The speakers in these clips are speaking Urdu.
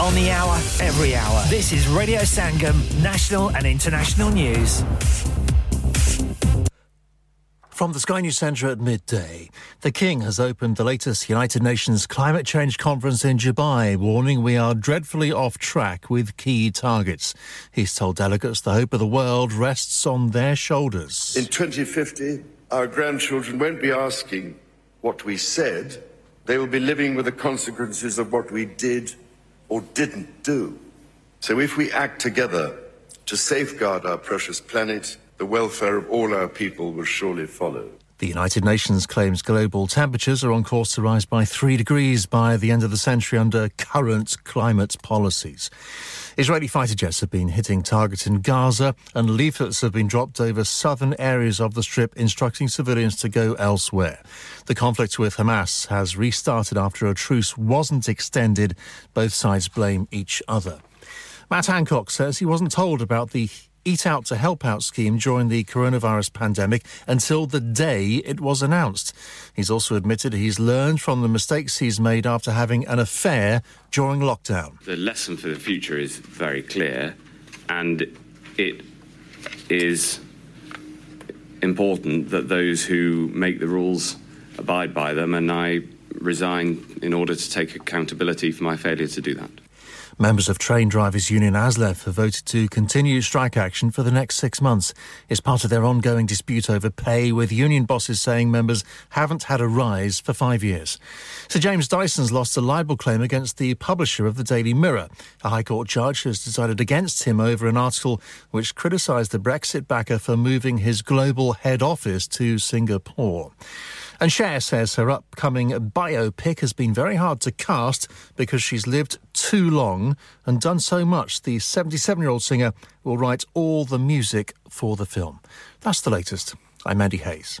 On the hour, every hour. This is Radio Sangam, national and international news. From the Sky News Centre at midday, the King has opened the latest United Nations climate change conference in Dubai, warning we are dreadfully off track with key targets. He's told delegates the hope of the world rests on their shoulders. In 2050, our grandchildren won't be asking what we said, they will be living with the consequences of what we did or didn't do. So if we act together to safeguard our precious planet, the welfare of all our people will surely follow. The United Nations claims global temperatures are on course to rise by three degrees by the end of the century under current climate policies. Israeli fighter jets have been hitting targets in Gaza, and leaflets have been dropped over southern areas of the Strip instructing civilians to go elsewhere. The conflict with Hamas has restarted after a truce wasn't extended. Both sides blame each other. Matt Hancock says he wasn't told about the Eat Out to Help Out scheme during the coronavirus pandemic until the day it was announced. He's also admitted he's learned from the mistakes he's made after having an affair during lockdown. The lesson for the future is very clear, and it is important that those who make the rules abide by them, and I resign in order to take accountability for my failure to do that. Members of Train Drivers Union ASLEF have voted to continue strike action for the next six months. It's part of their ongoing dispute over pay, with union bosses saying members haven't had a rise for five years. Sir James Dyson's lost a libel claim against the publisher of the Daily Mirror. A High Court judge has decided against him over an article which criticised the Brexit backer for moving his global head office to Singapore. And Cher says her upcoming biopic has been very hard to cast because she's lived too long and done so much. The 77 year old singer will write all the music for the film. That's the latest. I'm Andy Hayes.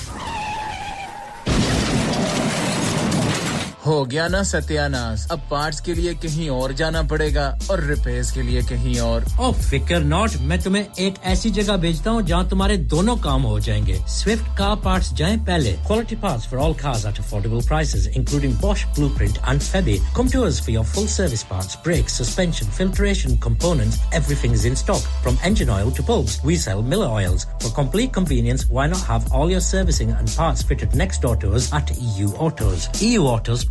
ہو گیا نا ستیاناس اب پارٹس کے لیے کہیں اور جانا پڑے گا اور ریپیئرز کے لیے کہیں اور۔ او فکر ناٹ، میں تمہیں ایک ایسی جگہ بھیجتا ہوں جہاں تمہارے دونوں کام ہو جائیں گے۔ سوئفٹ کار پارٹس جائیں پہلے۔ Quality parts for all cars at affordable prices including fever full service parts brake suspension filtration component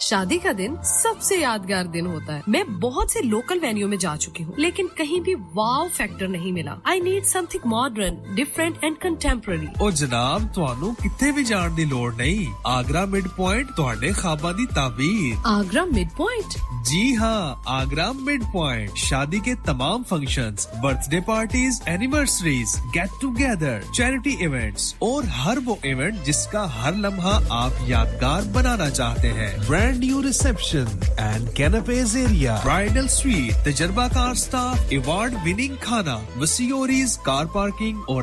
شادی کا دن سب سے یادگار دن ہوتا ہے۔ میں بہت سے لوکل وینیو میں جا چکی ہوں لیکن کہیں بھی واو فیکٹر نہیں ملا۔ I need something modern different and contemporary اور جناب تہنوں کتنے بھی جان کی لوڑ نہیں۔ آگرہ مڈ پوائنٹ تہاڈے خوابا دی تعبیر۔ آگرہ مڈ پوائنٹ جی ہاں آگرہ مڈ پوائنٹ شادی کے تمام functions birthday parties anniversaries get together charity events اور ہر وہ ایونٹ جس کا ہر لمحہ آپ یادگار بنانا چاہتے ہیں۔ brand new reception and canapes area. Bridal suite, the Jarbakar staff, award winning khana, Masiori's car parking or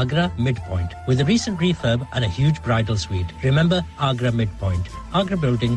Agra mid point with recent refurb and a huge bridal suite remember Agra mid point Agra building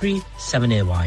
3 7AY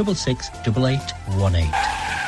668818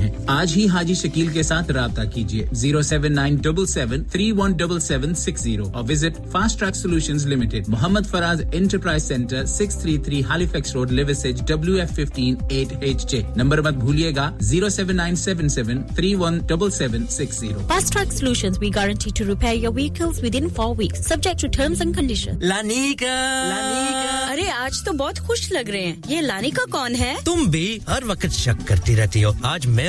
ہیں. آج ہی حاجی شکیل کے ساتھ رابطہ کیجیے zero seven nine double seven three one double seven six zero اور visit fast track solution limited Muhammad Faraz enterprise centre six three three Halifax road Liversedge W F fifteen eight H J number مت بھولیے گا zero seven nine seven seven three one double seven six zero fast track solution we guarantee to repair your vehicles within four weeks subject to terms and condition لانیکا ارے آج تو بہت خوش لگ رہے ہیں یہ لانی کا کون ہے تم بھی ہر وقت شک کرتی رہتی ہو آج میں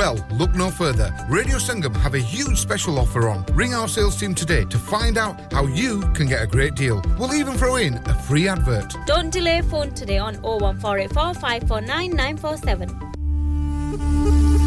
Well, look no further. Radio Sangam have a huge special offer on. Ring our sales team today to find out how you can get a great deal. We'll even throw in a free advert. Don't delay phone today on 01484 549 947.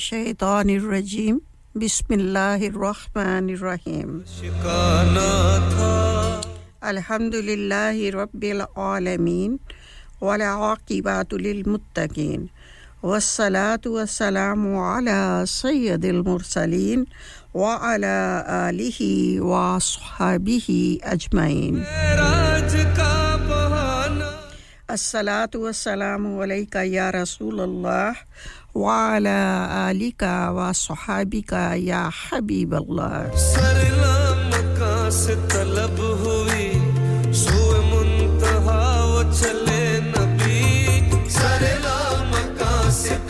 الشيطان الرجيم. بسم الله الرحمن الرحيم. الحمد لله رب العالمين والعاقبة للمتقين والصلاة والسلام على سيد المرسلين وعلى آله وصحبه أجمعين. الصلاة والسلام عليك يا رسول الله وعلى آلك وصحابك يا حبيب الله.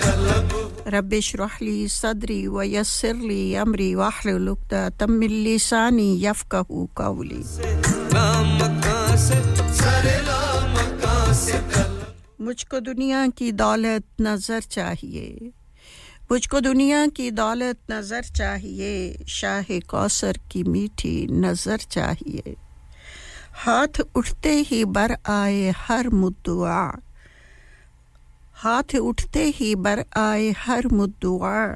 طلب رب اشرح لي صدري ويسر لي أمري واحلل عقدة من لساني يفقهوا قولي. لا مجھ کو دنیا کی دولت نظر چاہیے۔ مجھ کو دنیا کی دولت نظر چاہیے۔ شاہ کوثر کی میٹھی نظر چاہیے۔ ہاتھ اٹھتے ہی بر آئے ہر مدعا۔ ہاتھ اٹھتے ہی بر آئے ہر مدعا۔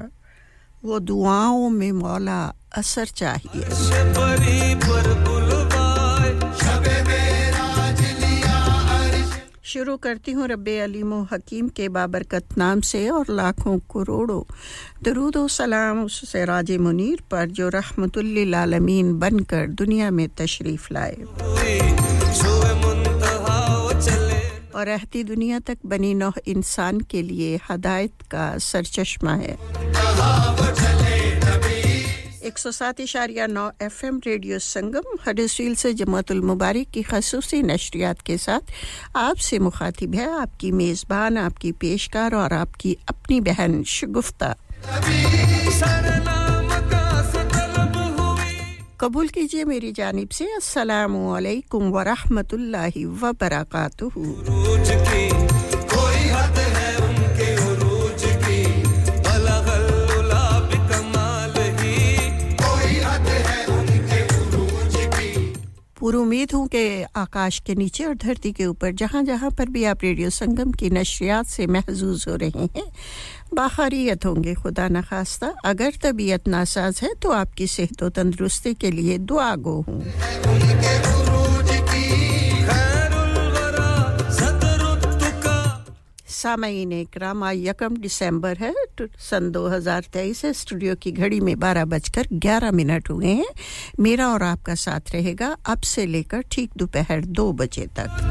وہ دعاؤں میں مولا اثر چاہیے۔ شروع کرتی ہوں رب علیم و حکیم کے بابرکت نام سے اور لاکھوں کروڑوں درود و سلام اس سے راج منیر پر جو رحمت للعالمین بن کر دنیا میں تشریف لائے۔ اور رہتی دنیا تک بنی نو انسان کے لیے ہدایت کا سرچشمہ ہے۔ ایک سو سات اشاریہ نو F M radio Sangam Huddersfield سے جماعت المبارک کی خصوصی نشریات کے ساتھ آپ سے مخاطب ہے آپ کی میزبان، آپ کی پیشکار اور آپ کی اپنی بہن شگفتہ۔ قبول کیجیے میری جانب سے، السلام علیکم ورحمۃ اللہ وبرکاتہ۔ پور امید ہوں کہ آکاش کے نیچے اور دھرتی کے اوپر جہاں جہاں پر بھی آپ ریڈیو سنگم کی نشریات سے محظوظ ہو رہے ہیں باخریت ہوں گے، خدا نخواستہ۔ اگر طبیعت ناساز ہے تو آپ کی صحت و تندرستی کے لیے دعا گو ہوں۔ سامعین اکرام آئی یکم ڈسمبر ہے سن دو ہزار تیئیس ہے، اسٹوڈیو کی گھڑی میں بارہ بج کر گیارہ منٹ ہوئے ہیں۔ میرا اور آپ کا ساتھ رہے گا اب سے لے کر ٹھیک دوپہر دو بجے تک۔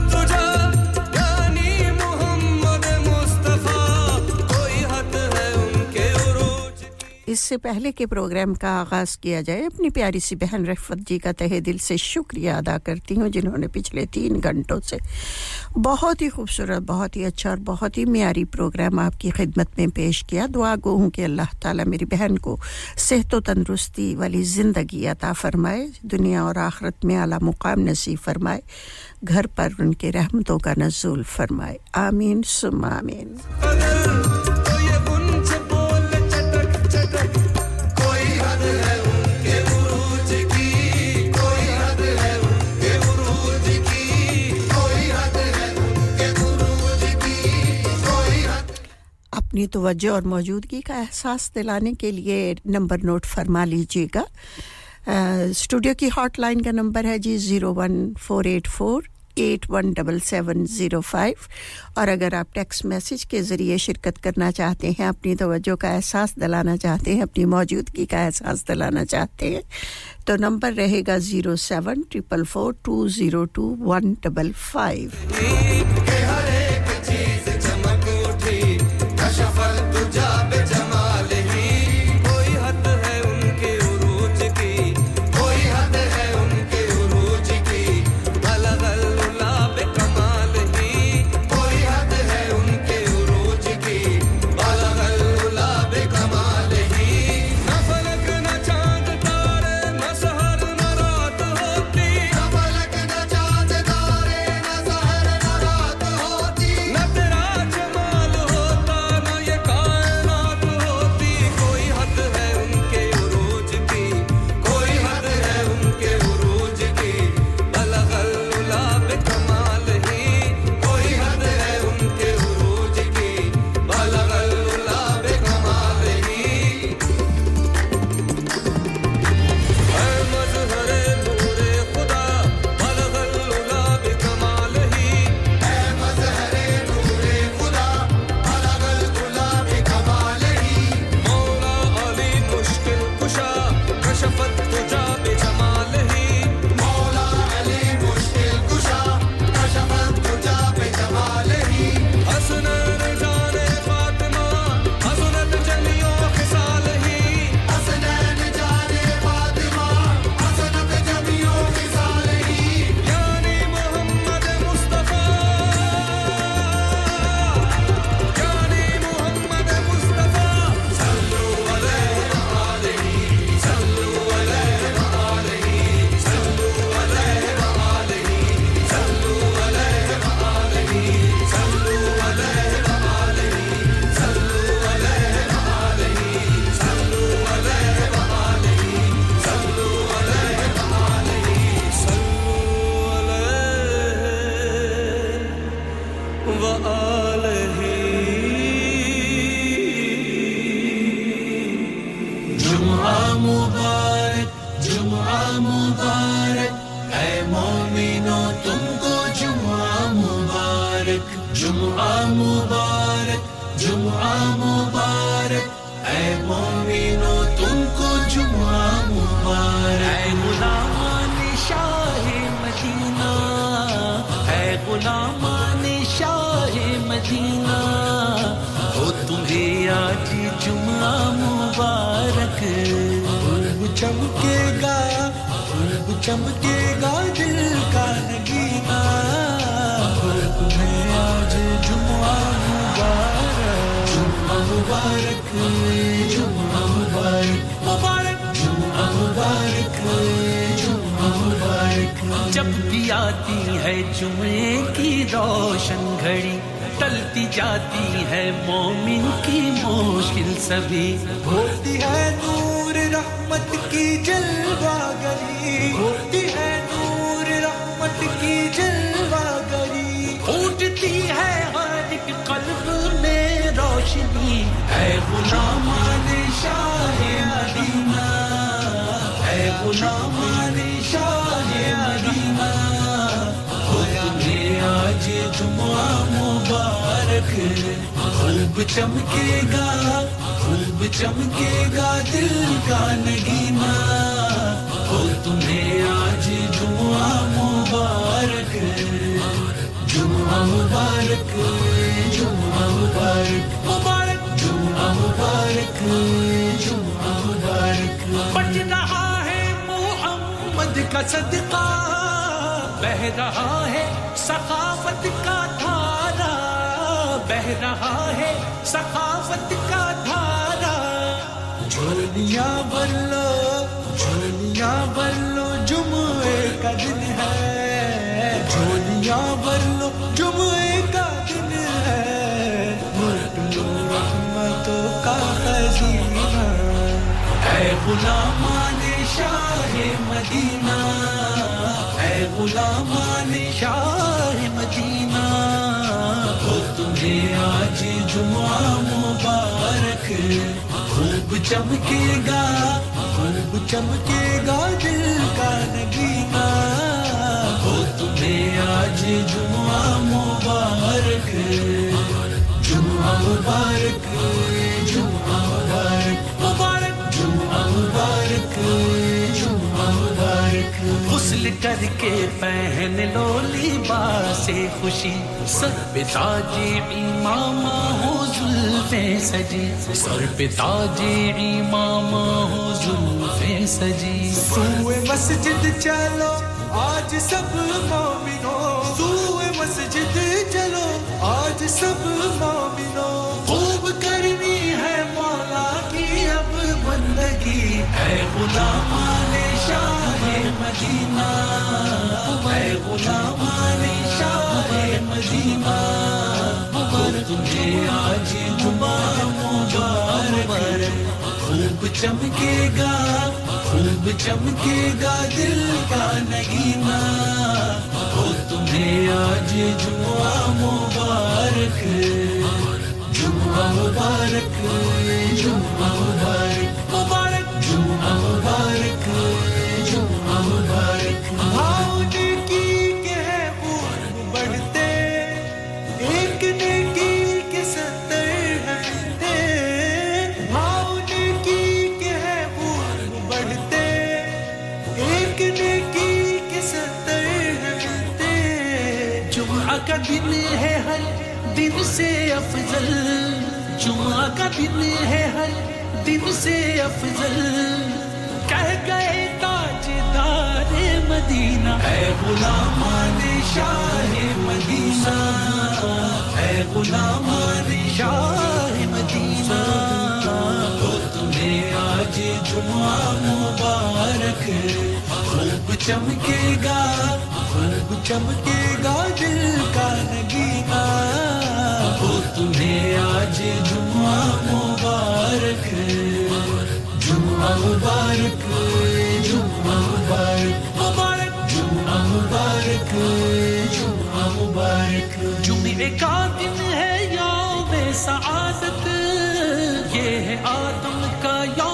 اس سے پہلے کے پروگرام کا آغاز کیا جائے، اپنی پیاری سی بہن رفت جی کا تہہ دل سے شکریہ ادا کرتی ہوں، جنہوں نے پچھلے تین گھنٹوں سے بہت ہی خوبصورت، بہت ہی اچھا اور بہت ہی معیاری پروگرام آپ کی خدمت میں پیش کیا۔ دعا گو ہوں کہ اللہ تعالیٰ میری بہن کو صحت و تندرستی والی زندگی عطا فرمائے، دنیا اور آخرت میں اعلیٰ مقام نصیب فرمائے، گھر پر ان کے رحمتوں کا نزول فرمائے۔ آمین سم آمین۔ اپنی توجہ اور موجودگی کا احساس دلانے کے لیے نمبر نوٹ فرما لیجیے گا۔ اسٹوڈیو کی ہاٹ لائن کا نمبر ہے جی zero one four eight four eight one double seven zero five. اور اگر آپ ٹیکس میسج کے ذریعے شرکت کرنا چاہتے ہیں، اپنی توجہ کا احساس دلانا چاہتے ہیں، اپنی موجودگی کا احساس دلانا چاہتے ہیں، تو نمبر رہے گا zero seven triple four two zero two one double five. غلامان شاہ مدینہ ہو تمہیں آج جمعہ مبارک خوب چمکے گا خوب چمکے گا دل کا نگینا تمہیں آج جمعہ مبارک جمعہ مبارک جمعہ مبارک مبارک، جمعہ مبارک۔ جب بھی آتی ہے جمعے کی روشن گھڑی ٹلتی جاتی ہے مومن کی مشکل سبھی۔ ہوتی ہے نور رحمت کی جلوہ گری ہوتی ہے نور رحمت کی جلوہ گری اٹھتی ہے ہر ایک قلب میں روشنی۔ ہے غلام شاہ مدینہ ہے غلام مبارک، قلب چمکے گا، قلب چمکے گا، دل کا نگینا اور تمہیں آج جمعہ مبارک جمعہ مبارک جمعہ مبارک مبارک جمعہ مبارک جمعہ مبارک۔ بچ رہا ہے محمد کا صدقہ، بہ رہا ہے ثقافت کا بہ رہا ہے ثقافت کا دھارا۔ جھولیا بلو جھولیاں بلو جمعے کا دن ہے۔ جھولیا بلو جمعے کا دن ہے۔ ملک رحمتوں کا خزینہ۔ اے غلامان شاہ مدینہ، اے غلامان شاہ مدینہ۔ جی آج جمعہ مبارک، خوب چمکے گا، خوب چمکے گا دل کا نگینا ہو تمہیں آج جمعہ مبارک جمعہ مبارک جمعہ مبارک مبارک، جمعہ مبارک۔ غسل کر کے پہن لو لباس خوشی، سر پہ تاجی ماما ہو زلفیں سجی۔ سر پہ تاجی ماما ہو زلفیں سجی۔ سوئے مسجد چلو، آج سب مومنو سوئے مسجد چلو، آج سب مومنو خوب کرنی ہے مولا کی اب بندگی۔ ہے غلام مدینہ اے مدینہ پر تمہیں آج جمعہ مبارک چمکے گا خوب چمکے گا دل کا نگینا ہو تمہیں آج جمعہ مبارک جمعہ مبارک جمعہ مبارک کا دن ہے ہر دن سے افضل۔ جمعہ کا دن ہے ہر دن سے افضل۔ کہہ گئے تاجدار مدینہ۔ اے غلامان شاہ مدینہ۔ اے غلامان شاہ مدینہ۔ تو تمہیں آج جمعہ مبارک خوب چمکے گا۔ غرب چمکے گا دل کا نگینا ہو تمہیں آج جمعہ مبارک۔ جمعہ مبارک جمعہ مبارک۔ مبارک جمعہ مبارک جمعہ مبارک۔ جمعے کا دن ہے یوم سعادت۔ یہ ہے آدم کا یوم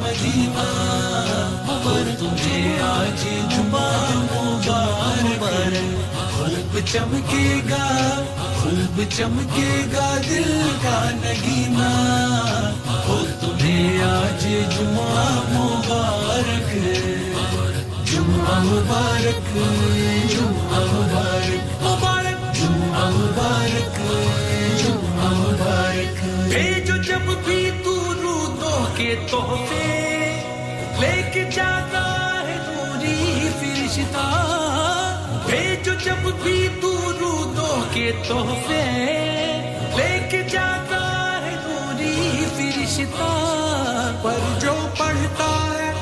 مدینہ پر تجھے آج جمعہ مبارک خلب چمکے گا خلب چمکے گا دل کا نگینا اور تمہیں آج جمعہ مبارک جمعہ مبارک جمعہ مبارک مبارک جمعہ مبارک جمعہ مبارک بھیجو جب بھی تو کے تحفے لے کے جاتا ہے دوری فرشتہ۔ جب بھی تو رودوں کے تحفے لے کے جاتا ہے دوری فرشتہ۔ پر جو پڑھتا ہے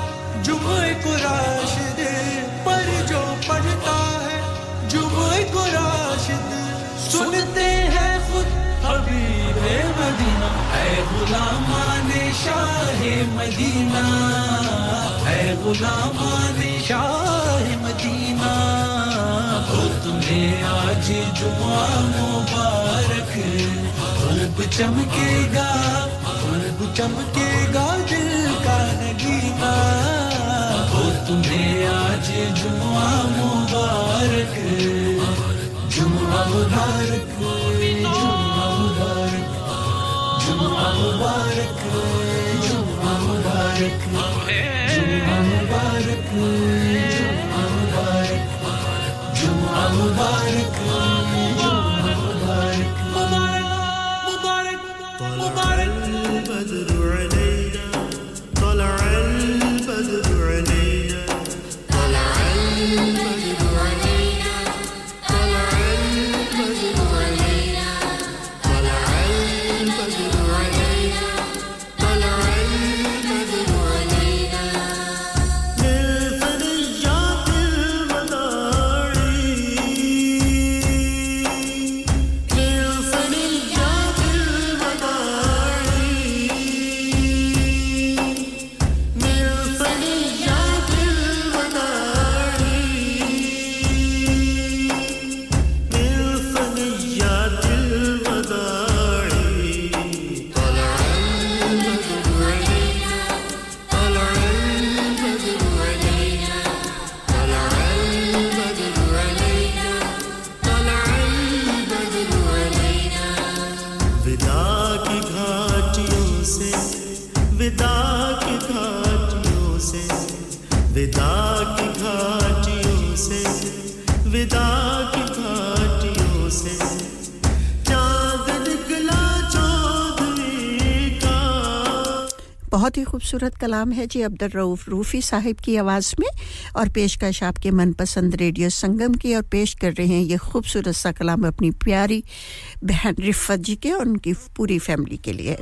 جمعے کو راشد، پر جو پڑھتا ہے جمعے کو راشد، سنتے ہیں خود حبیب مدینہ۔ اے شاہ مدینہ ہے غلامان شاہ مدینہ تمہیں آج جمعہ مبارک غلب چمکے گا غلب چمکے گا دل کا نگینہ تمہیں آج جمعہ مبارک جمعہ مبارک جمعہ مبارک جمعہ مبارک۔ Mubarak. Juma Mubarak. Juma Mubarak. Juma Mubarak. Juma Mubarak. خوبصورت کلام ہے جی عبد عبدالرعف روفی صاحب کی آواز میں اور پیشکش آپ کے من پسند ریڈیو سنگم کی اور پیش کر رہے ہیں یہ خوبصورت سا کلام اپنی پیاری بہن رفت جی کے اور ان کی پوری فیملی کے لیے۔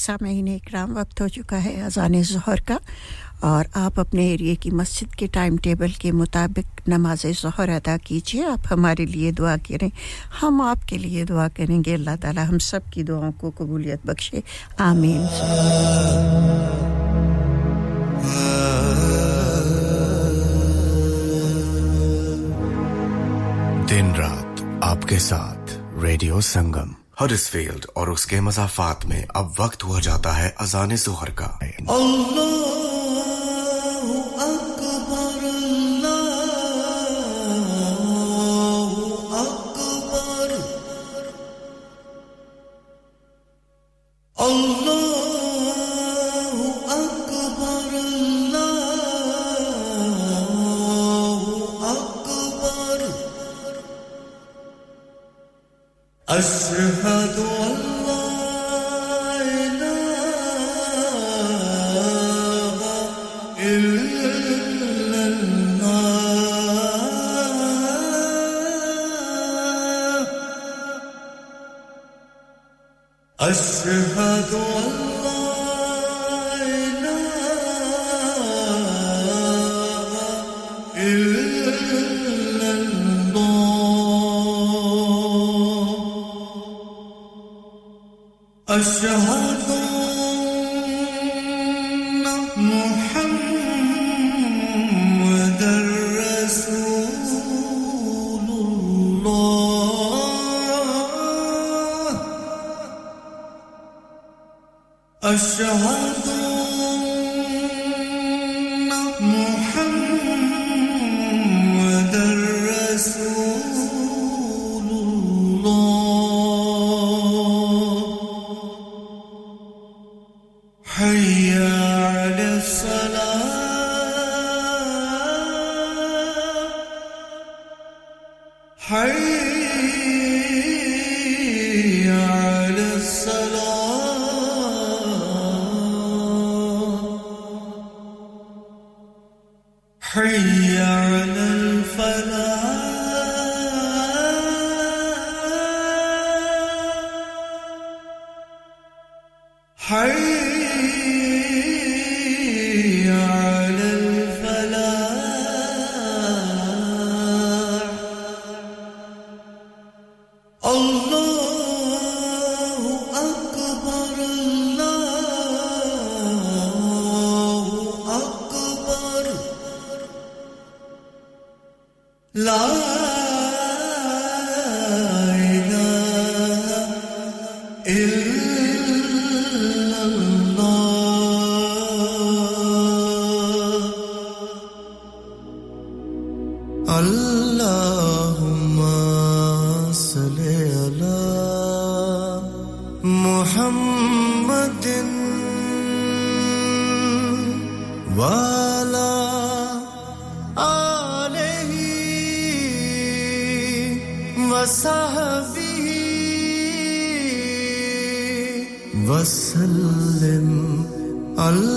سامعین اکرام وقت ہو چکا ہے اذان ظہر کا اور آپ اپنے ایریے کی مسجد کے ٹائم ٹیبل کے مطابق نماز ظہر ادا کیجیے آپ ہمارے لیے دعا کریں۔ ہم آپ کے لیے دعا کریں گے۔ اللہ تعالی ہم سب کی دعاؤں کو قبولیت بخشے۔ آمین۔ دن رات آپ کے ساتھ ریڈیو سنگم۔ ہڈسفیلڈ اور اس کے مضافات میں اب وقت ہوا جاتا ہے اذان زہر کا۔ اللہ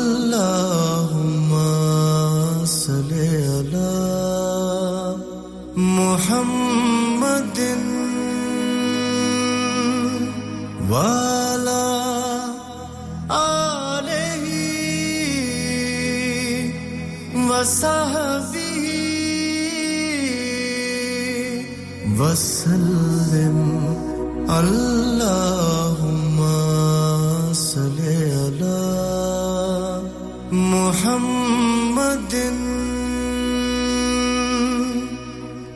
اللهم صل على محمد وعلى آله وصحبه وسلم اللهم دن۔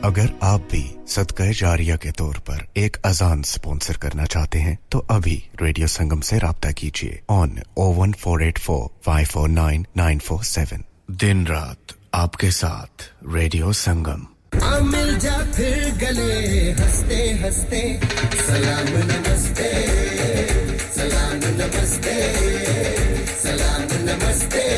اگر آپ بھی صدقہ جاریہ کے طور پر ایک اذان سپونسر کرنا چاہتے ہیں تو ابھی ریڈیو سنگم سے رابطہ کیجیے۔ On O one four eight four five four nine nine four seven دن رات آپ کے ساتھ ریڈیو سنگم۔ مل جا پھر گلے ہستے ہستے سلام نمستے۔ سلام نمستے۔ سلام نمستے۔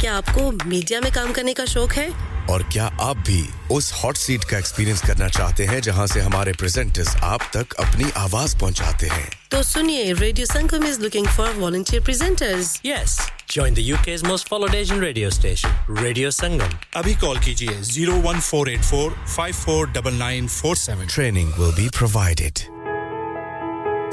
کیا آپ کو میڈیا میں کام کرنے کا شوق ہے؟ اور کیا آپ بھی اس ہاٹ سیٹ کا ایکسپیرینس کرنا چاہتے ہیں جہاں سے ہمارے پریزنٹرز آپ تک اپنی آواز پہنچاتے ہیں؟ تو سنیے radio Sangam is looking for volunteer presenters yes join the U K most followed Asian radio station radio Sangam ابھی کال کیجیے zero one four eight four five four double nine four seven. Training will be provided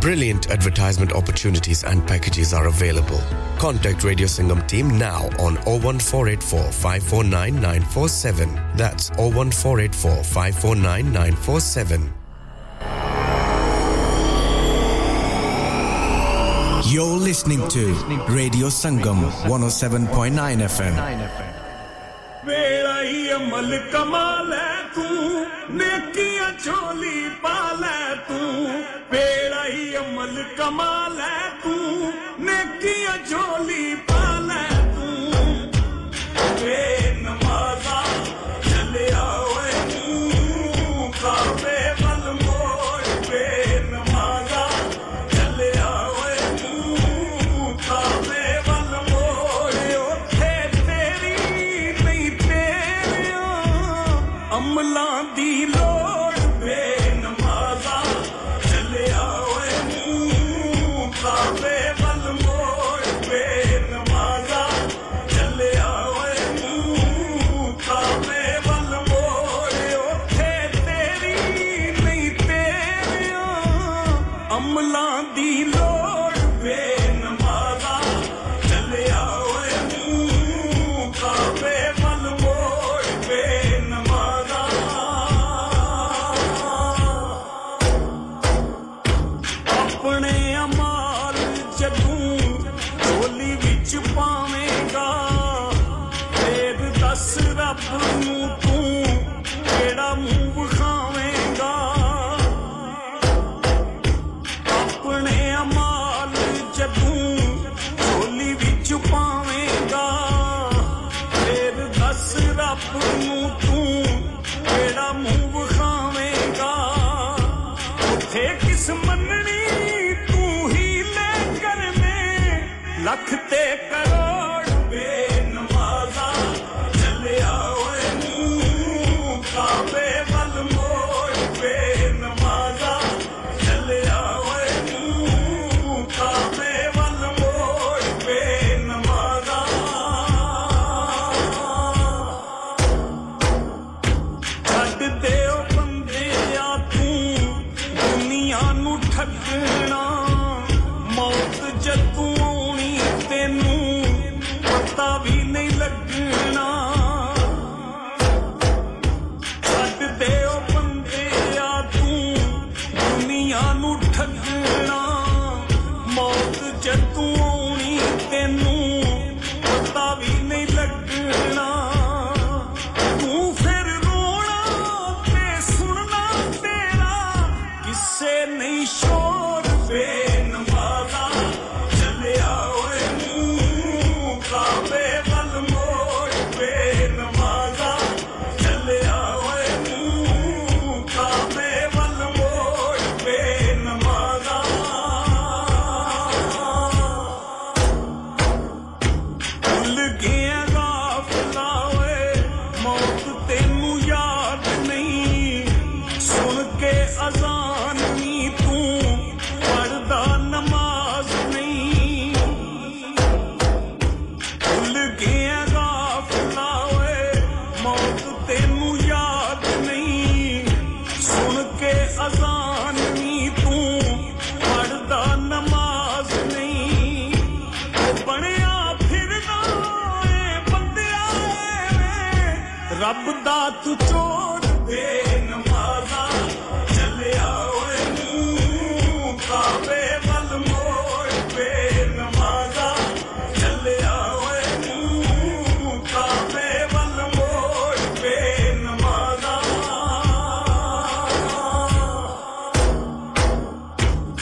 Brilliant advertisement opportunities and packages are available. Contact Radio Singham team now on 01484 549 947. That's 01484 549 947. You're listening to Radio Sangam 107.9 FM. کمال ہے تو نیکیاں جھولی جھولی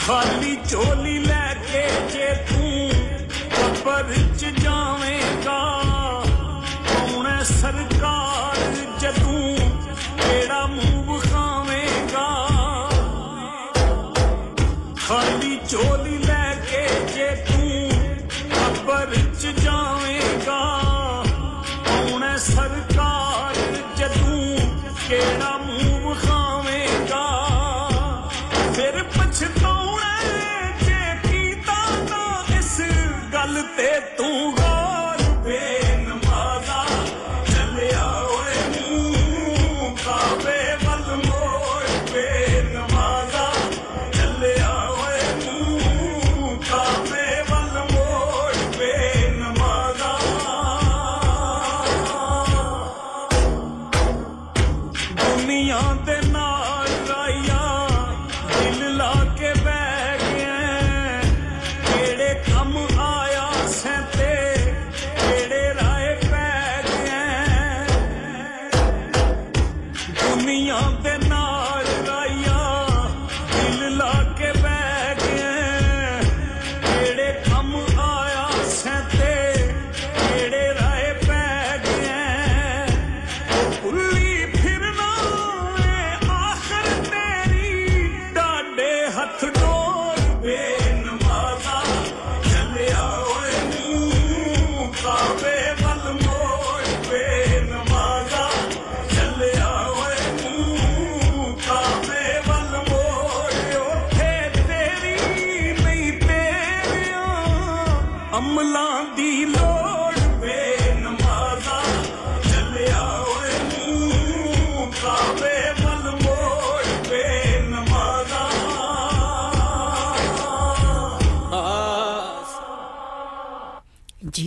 খালি চলিলে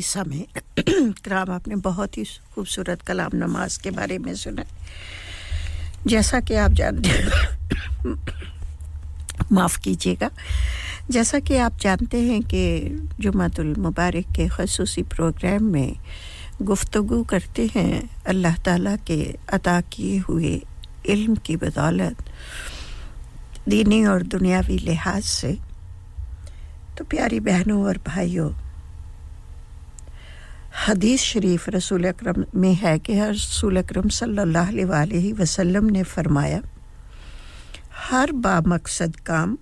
حصہ میں کرام آپ نے بہت ہی خوبصورت کلام نماز کے بارے میں سنا جیسا کہ آپ جانتے ہیں معاف کیجیے گا۔ جیسا کہ آپ جانتے ہیں کہ جمعۃ المبارک کے خصوصی پروگرام میں گفتگو کرتے ہیں اللہ تعالیٰ کے عطا کیے ہوئے علم کی بدولت دینی اور دنیاوی لحاظ سے۔ تو پیاری بہنوں اور بھائیوں حدیث شریف رسول اکرم میں ہے کہ رسول اکرم صلی اللہ علیہ وآلہ وسلم نے فرمایا، ہر با مقصد کام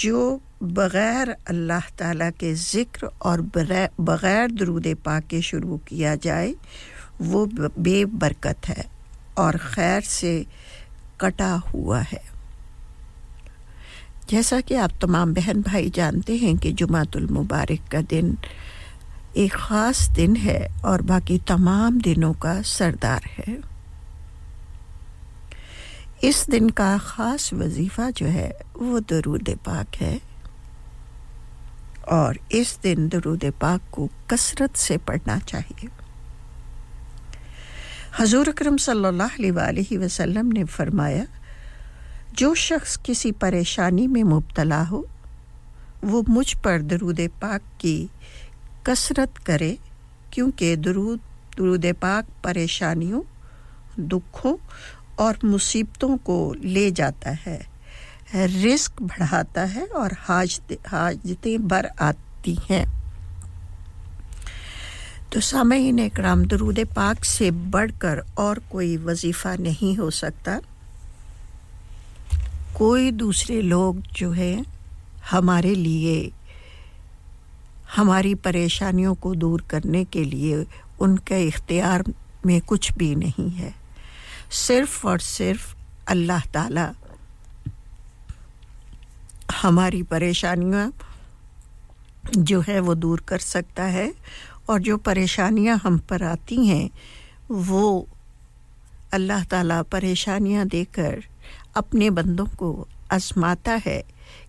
جو بغیر اللہ تعالیٰ کے ذکر اور بغیر درود پاک کے شروع کیا جائے، وہ بے برکت ہے اور خیر سے کٹا ہوا ہے۔ جیسا کہ آپ تمام بہن بھائی جانتے ہیں کہ جمعہ المبارک کا دن ایک خاص دن ہے اور باقی تمام دنوں کا سردار ہے۔ اس دن کا خاص وظیفہ جو ہے وہ درود پاک ہے۔ اور اس دن درود پاک کو کثرت سے پڑھنا چاہیے۔ حضور اکرم صلی اللہ علیہ وآلہ وسلم نے فرمایا، جو شخص کسی پریشانی میں مبتلا ہو، وہ مجھ پر درود پاک کی کثرت کرے، کیونکہ درود درود پاک پریشانیوں، دکھوں اور مصیبتوں کو لے جاتا ہے۔ رزق بڑھاتا ہے اور حاجت، حاجتیں بر آتی ہیں۔ تو سامعین اکرام، درود پاک سے بڑھ کر اور کوئی وظیفہ نہیں ہو سکتا۔ کوئی دوسرے لوگ جو ہے ہمارے لیے ہماری پریشانیوں کو دور کرنے کے لیے ان کے اختیار میں کچھ بھی نہیں ہے۔ صرف اور صرف اللہ تعالی ہماری پریشانیاں جو ہے وہ دور کر سکتا ہے اور جو پریشانیاں ہم پر آتی ہیں، وہ اللہ تعالیٰ پریشانیاں دے کر اپنے بندوں کو آزماتا ہے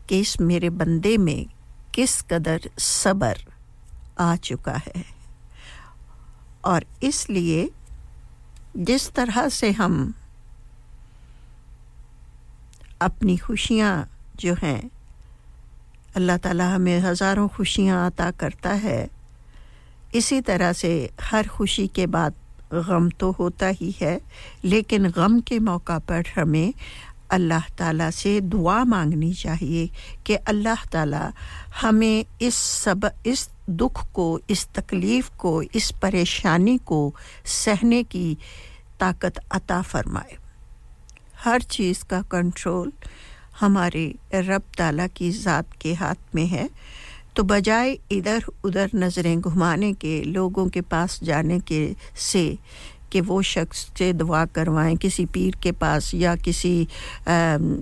کہ اس میرے بندے میں کس قدر صبر آ چکا ہے۔ اور اس لیے جس طرح سے ہم اپنی خوشیاں جو ہیں، اللہ تعالیٰ ہمیں ہزاروں خوشیاں عطا کرتا ہے، اسی طرح سے ہر خوشی کے بعد غم تو ہوتا ہی ہے، لیکن غم کے موقع پر ہمیں اللہ تعالیٰ سے دعا مانگنی چاہیے کہ اللہ تعالیٰ ہمیں اس سب، اس دکھ کو، اس تکلیف کو، اس پریشانی کو سہنے کی طاقت عطا فرمائے۔ ہر چیز کا کنٹرول ہمارے رب تعالیٰ کی ذات کے ہاتھ میں ہے۔ تو بجائے ادھر ادھر نظریں گھمانے کے، لوگوں کے پاس جانے کے سے کہ وہ شخص سے دعا کروائیں، کسی پیر کے پاس یا کسی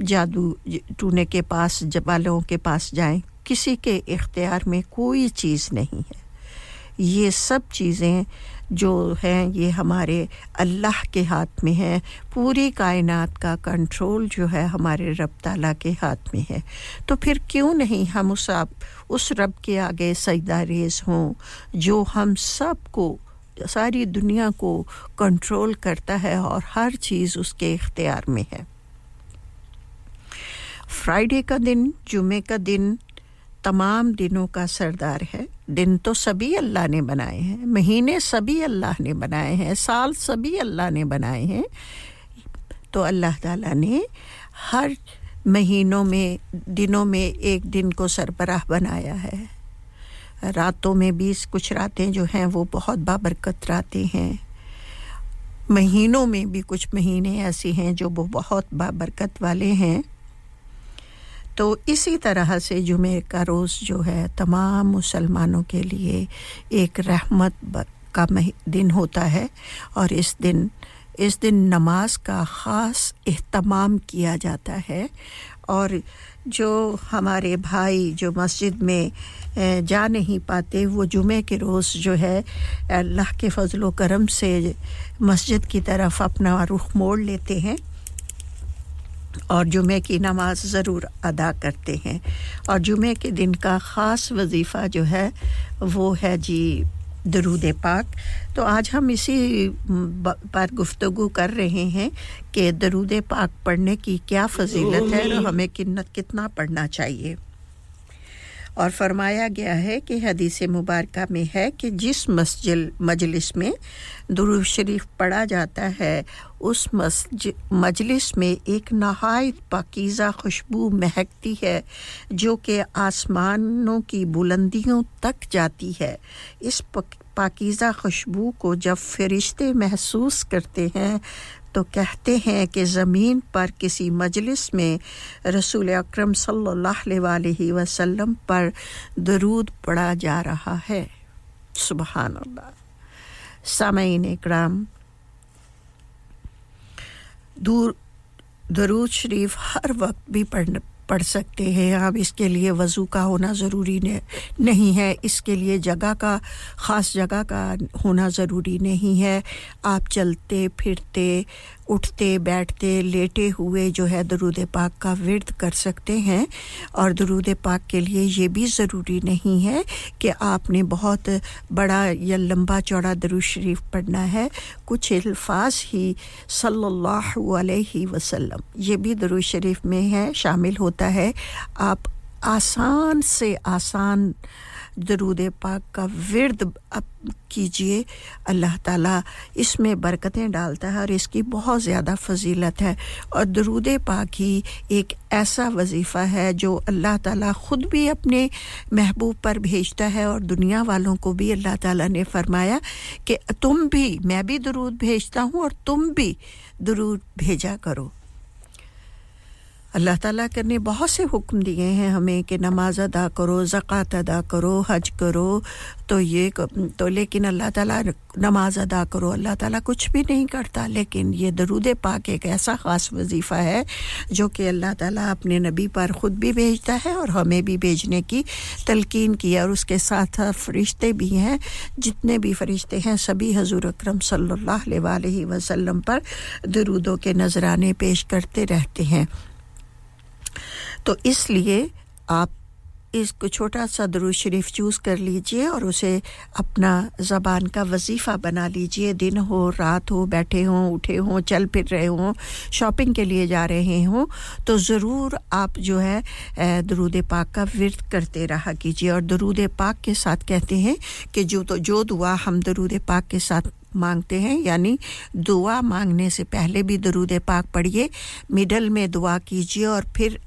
جادو، ٹونے کے پاس والوں کے پاس جائیں، کسی کے اختیار میں کوئی چیز نہیں ہے۔ یہ سب چیزیں جو ہیں، یہ ہمارے اللہ کے ہاتھ میں ہیں۔ پوری کائنات کا کنٹرول جو ہے، ہمارے رب تعالیٰ کے ہاتھ میں ہے۔ تو پھر کیوں نہیں ہم اس آپ، اس رب کے آگے سجدہ ریز ہوں، جو ہم سب کو ساری دنیا کو کنٹرول کرتا ہے اور ہر چیز اس کے اختیار میں ہے۔ فرائیڈے کا دن، جمعہ کا دن تمام دنوں کا سردار ہے۔ دن تو سبھی اللہ نے بنائے ہیں۔ مہینے سبھی اللہ نے بنائے ہیں۔ سال سبھی اللہ نے بنائے ہیں۔ تو اللہ تعالیٰ نے ہر مہینوں میں، دنوں میں ایک دن کو سربراہ بنایا ہے۔ راتوں میں بھی کچھ راتیں جو ہیں وہ بہت بابرکت راتیں ہیں۔ مہینوں میں بھی کچھ مہینے ایسے ہیں جو وہ بہت بابرکت والے ہیں۔ تو اسی طرح سے جمعہ کا روز جو ہے تمام مسلمانوں کے لیے ایک رحمت کا دن ہوتا ہے اور اس دن اس دن نماز کا خاص اہتمام کیا جاتا ہے۔ اور جو ہمارے بھائی جو مسجد میں جا نہیں پاتے۔ وہ جمعہ کے روز جو ہے اللہ کے فضل و کرم سے مسجد کی طرف اپنا رخ موڑ لیتے ہیں اور جمعے کی نماز ضرور ادا کرتے ہیں۔ اور جمعے کے دن کا خاص وظیفہ جو ہے وہ ہے جی درود پاک۔ تو آج ہم اسی پر گفتگو کر رہے ہیں کہ درود پاک پڑھنے کی کیا فضیلت ہے اور ہمیں کتنا پڑھنا چاہیے۔ اور فرمایا گیا ہے کہ حدیث مبارکہ میں ہے کہ جس مسجل مجلس میں درو شریف پڑھا جاتا ہے، اس مجلس میں ایک نہایت پاکیزہ خوشبو مہکتی ہے جو کہ آسمانوں کی بلندیوں تک جاتی ہے۔ اس پاکیزہ خوشبو کو جب فرشتے محسوس کرتے ہیں تو کہتے ہیں کہ زمین پر کسی مجلس میں رسول اکرم صلی اللہ علیہ وسلم پر درود پڑا جا رہا ہے۔ سبحان اللہ۔ سامعین اکرام، دور درود شریف ہر وقت بھی پڑھنا پڑھ سکتے ہیں۔ آپ اس کے لیے وضو کا ہونا ضروری نہیں ہے۔ اس کے لیے جگہ کا خاص جگہ کا ہونا ضروری نہیں ہے۔ آپ چلتے پھرتے اٹھتے، بیٹھتے، لیٹے ہوئے جو ہے درود پاک کا ورد کر سکتے ہیں۔ اور درود پاک کے لیے یہ بھی ضروری نہیں ہے کہ آپ نے بہت بڑا یا لمبا چوڑا درود شریف پڑھنا ہے۔ کچھ الفاظ ہی صلی اللہ علیہ وسلم، یہ بھی درود شریف میں ہے، شامل ہوتا ہے۔ آپ آسان سے آسان درود پاک کا ورد کیجیے۔ اللہ تعالیٰ اس میں برکتیں ڈالتا ہے اور اس کی بہت زیادہ فضیلت ہے۔ اور درود پاک ہی ایک ایسا وظیفہ ہے جو اللہ تعالیٰ خود بھی اپنے محبوب پر بھیجتا ہے اور دنیا والوں کو بھی اللہ تعالیٰ نے فرمایا کہ تم بھی، میں بھی درود بھیجتا ہوں اور تم بھی درود بھیجا کرو۔ اللہ تعالیٰ کرنے بہت سے حکم دیے ہیں ہمیں کہ نماز ادا کرو، زکوٰۃ ادا کرو، حج کرو، تو یہ تو لیکن اللہ تعالیٰ نماز ادا کرو، اللہ تعالیٰ کچھ بھی نہیں کرتا، لیکن یہ درود پاک ایک ایسا خاص وظیفہ ہے جو کہ اللہ تعالیٰ اپنے نبی پر خود بھی بھیجتا ہے اور ہمیں بھی بھیجنے کی تلقین کی اور اس کے ساتھ فرشتے بھی ہیں، جتنے بھی فرشتے ہیں سبھی حضور اکرم صلی اللہ علیہ وسلم پر درودوں کے نذرانے پیش کرتے رہتے ہیں۔ تو اس لیے آپ اس کو چھوٹا سا دروش شریف چوز کر لیجیے اور اسے اپنا زبان کا وظیفہ بنا لیجیے۔ دن ہو، رات ہو، بیٹھے ہوں، اٹھے ہوں، چل پھر رہے ہوں، شاپنگ کے لیے جا رہے ہوں۔ تو ضرور آپ جو ہے درود پاک کا ورد کرتے رہا کیجیے۔ اور درود پاک کے ساتھ کہتے ہیں کہ جو تو، جو دعا ہم درود پاک کے ساتھ مانگتے ہیں یعنی دعا مانگنے سے پہلے بھی درود پاک پڑھیے مڈل میں دعا کیجیے اور پھر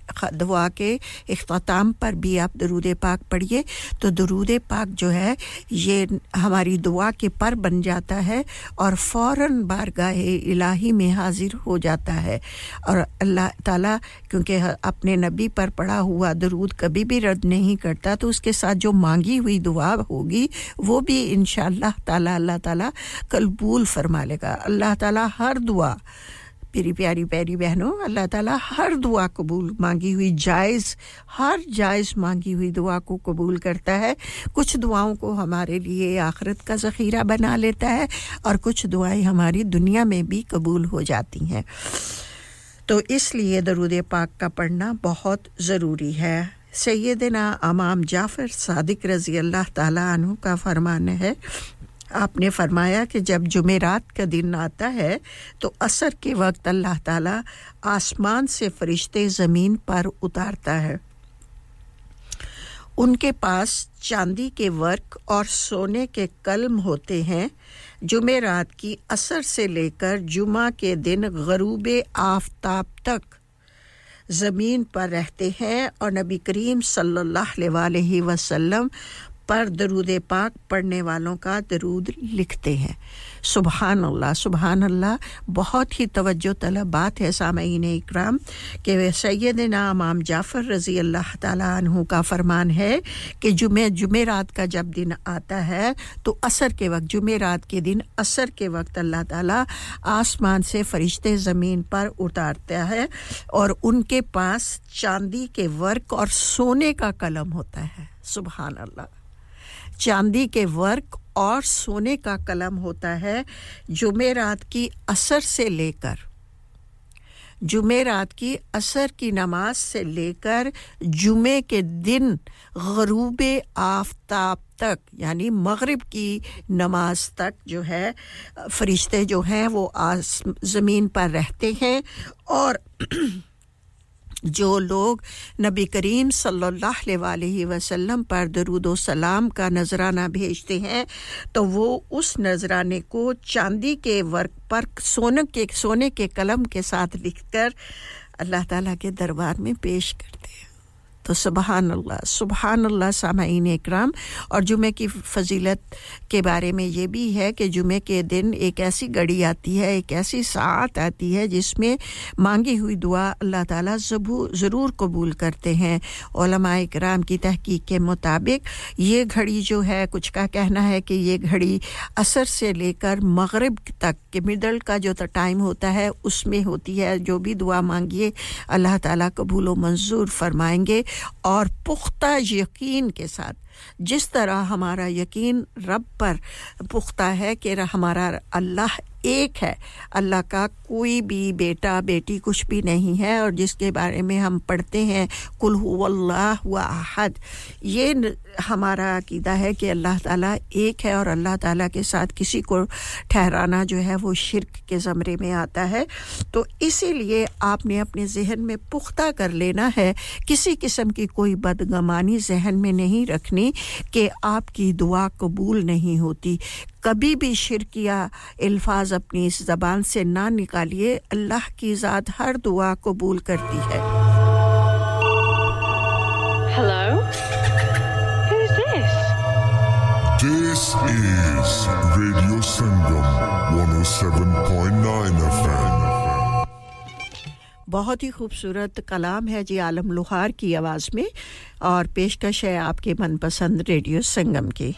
دعا کے اختتام پر بھی آپ درود پاک پڑھیے۔ تو درود پاک جو ہے، یہ ہماری دعا کے پر بن جاتا ہے اور فوراً بارگاہ الہی میں حاضر ہو جاتا ہے۔ اور اللہ تعالیٰ، کیونکہ اپنے نبی پر پڑا ہوا درود کبھی بھی رد نہیں کرتا، تو اس کے ساتھ جو مانگی ہوئی دعا ہوگی، وہ بھی انشاءاللہ تعالی، اللہ تعالیٰ قلبول فرما لے گا۔ اللہ تعالیٰ ہر دعا، پیری پیاری پیاری بہنوں، اللہ تعالیٰ ہر دعا قبول مانگی ہوئی جائز، ہر جائز مانگی ہوئی دعا کو قبول کرتا ہے۔ کچھ دعاؤں کو ہمارے لیے آخرت کا ذخیرہ بنا لیتا ہے اور کچھ دعائیں ہماری دنیا میں بھی قبول ہو جاتی ہیں۔ تو اس لیے درود پاک کا پڑھنا بہت ضروری ہے۔ سیدنا امام جعفر صادق رضی اللہ تعالیٰ عنہ کا فرمان ہے۔ آپ نے فرمایا کہ جب جمعرات کا دن آتا ہے تو عصر کے وقت اللہ تعالیٰ آسمان سے فرشتے زمین پر اتارتا ہے۔ ان کے پاس چاندی کے ورک اور سونے کے قلم ہوتے ہیں۔ جمعرات کی اثر سے لے کر جمعہ کے دن غروب آفتاب تک زمین پر رہتے ہیں اور نبی کریم صلی اللہ علیہ وسلم پر درود پاک پڑھنے والوں کا درود لکھتے ہیں۔ سبحان اللہ سبحان اللہ۔ بہت ہی توجہ طلب بات ہے سامعین اکرام کہ سیدنا امام جعفر رضی اللہ تعالیٰ عنہ کا فرمان ہے کہ جمعہ جمعہ رات کا جب دن آتا ہے تو عصر کے وقت، جمعہ رات کے دن عصر کے وقت اللہ تعالیٰ آسمان سے فرشتے زمین پر اتارتا ہے اور ان کے پاس چاندی کے ورک اور سونے کا قلم ہوتا ہے۔ سبحان اللہ۔ چاندی کے ورک اور سونے کا قلم ہوتا ہے جمعرات کی اثر سے لے کر۔ جمعرات کی اثر کی نماز سے لے کر جمعے کے دن غروب آفتاب تک یعنی مغرب کی نماز تک جو ہے، فرشتے جو ہیں وہ آس، زمین پر رہتے ہیں اور جو لوگ نبی کریم صلی اللہ علیہ وآلہ وسلم پر درود و سلام کا نذرانہ بھیجتے ہیں، تو وہ اس نذرانے کو چاندی کے ورک پر سونے کے سونے کے قلم کے ساتھ لکھ کر اللہ تعالیٰ کے دربار میں پیش کرتے ہیں۔ تو سبحان اللہ سبحان اللہ سامعین اکرام۔ اور جمعہ کی فضیلت کے بارے میں یہ بھی ہے کہ جمعہ کے دن ایک ایسی گھڑی آتی ہے، ایک ایسی ساعت آتی ہے جس میں مانگی ہوئی دعا اللہ تعالیٰ ضرور قبول کرتے ہیں۔ علماء اکرام کی تحقیق کے مطابق یہ گھڑی جو ہے، کچھ کا کہنا ہے کہ یہ گھڑی عصر سے لے کر مغرب تک کہ مڈل کا جو ٹائم ہوتا ہے، اس میں ہوتی ہے۔ جو بھی دعا مانگیے، اللہ تعالیٰ قبول و منظور فرمائیں گے۔ اور پختہ یقین کے ساتھ۔ جس طرح ہمارا یقین رب پر پختہ ہے کہ ہمارا اللہ ایک ہے، اللہ کا کوئی بھی بیٹا، بیٹی کچھ بھی نہیں ہے، اور جس کے بارے میں ہم پڑھتے ہیں کل ہو اللہ و احد یہ ہمارا عقیدہ ہے کہ اللہ تعالیٰ ایک ہے، اور اللہ تعالیٰ کے ساتھ کسی کو ٹھہرانا جو ہے وہ شرک کے زمرے میں آتا ہے۔ تو اسی لیے آپ نے اپنے ذہن میں پختہ کر لینا ہے، کسی قسم کی کوئی بدگمانی ذہن میں نہیں رکھنی۔ کریں کہ آپ کی دعا قبول نہیں ہوتی۔ کبھی بھی شرکیہ الفاظ اپنی اس زبان سے نہ نکالیے۔ اللہ کی ذات ہر دعا قبول کرتی ہے۔ This? Is Radio Sangam 107.9 FM. بہت ہی خوبصورت کلام ہے جی عالم لوہار کی آواز میں اور پیشکش ہے آپ کے من پسند ریڈیو سنگم کی۔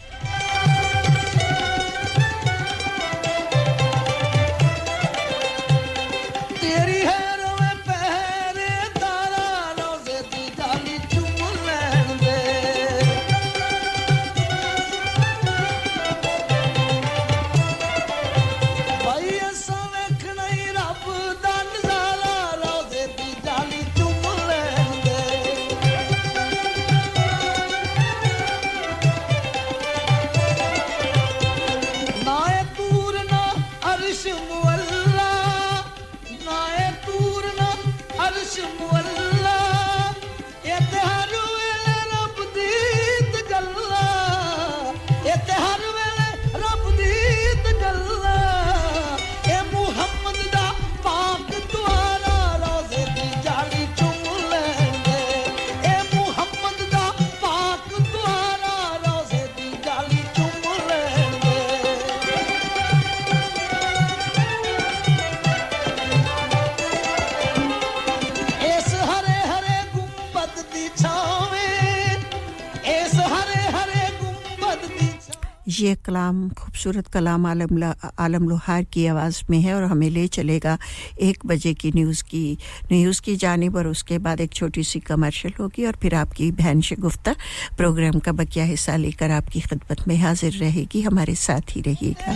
یہ کلام، خوبصورت کلام عالم عالم لوہار کی آواز میں ہے اور ہمیں لے چلے گا ایک بجے کی نیوز کی نیوز کی جانب اور اس کے بعد ایک چھوٹی سی کمرشل ہوگی اور پھر آپ کی بہن شگفتہ پروگرام کا بقیہ حصہ لے کر آپ کی خدمت میں حاضر رہے گی، ہمارے ساتھ ہی رہیے گا۔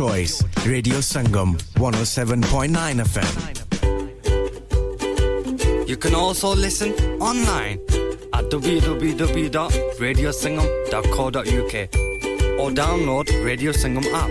Choice. Radio Sangam 107.9 FM. You can also listen online at www.radiosangam.co.uk or download Radio Sangam app.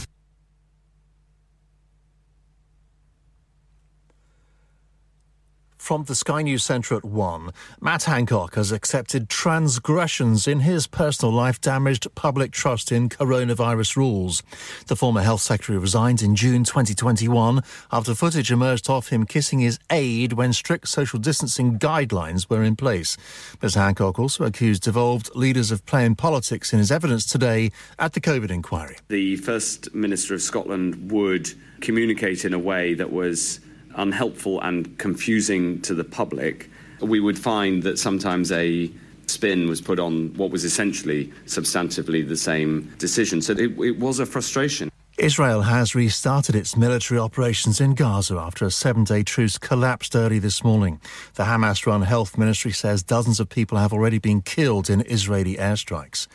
From the Sky News Centre at 1, Matt Hancock has accepted transgressions in his personal life damaged public trust in coronavirus rules. The former health secretary resigned in June 2021 after footage emerged of him kissing his aide when strict social distancing guidelines were in place. Mr Hancock also accused devolved leaders of playing politics in his evidence today at the COVID inquiry. The First Minister of Scotland would communicate in a way that was unhelpful and confusing to the public, we would find that sometimes a spin was put on what was essentially substantively the same decision. So it, it was a frustration. Israel has restarted its military operations in Gaza after a seven day truce collapsed early this morning. The Hamas run health ministry says dozens of people have already been killed in Israeli airstrikes.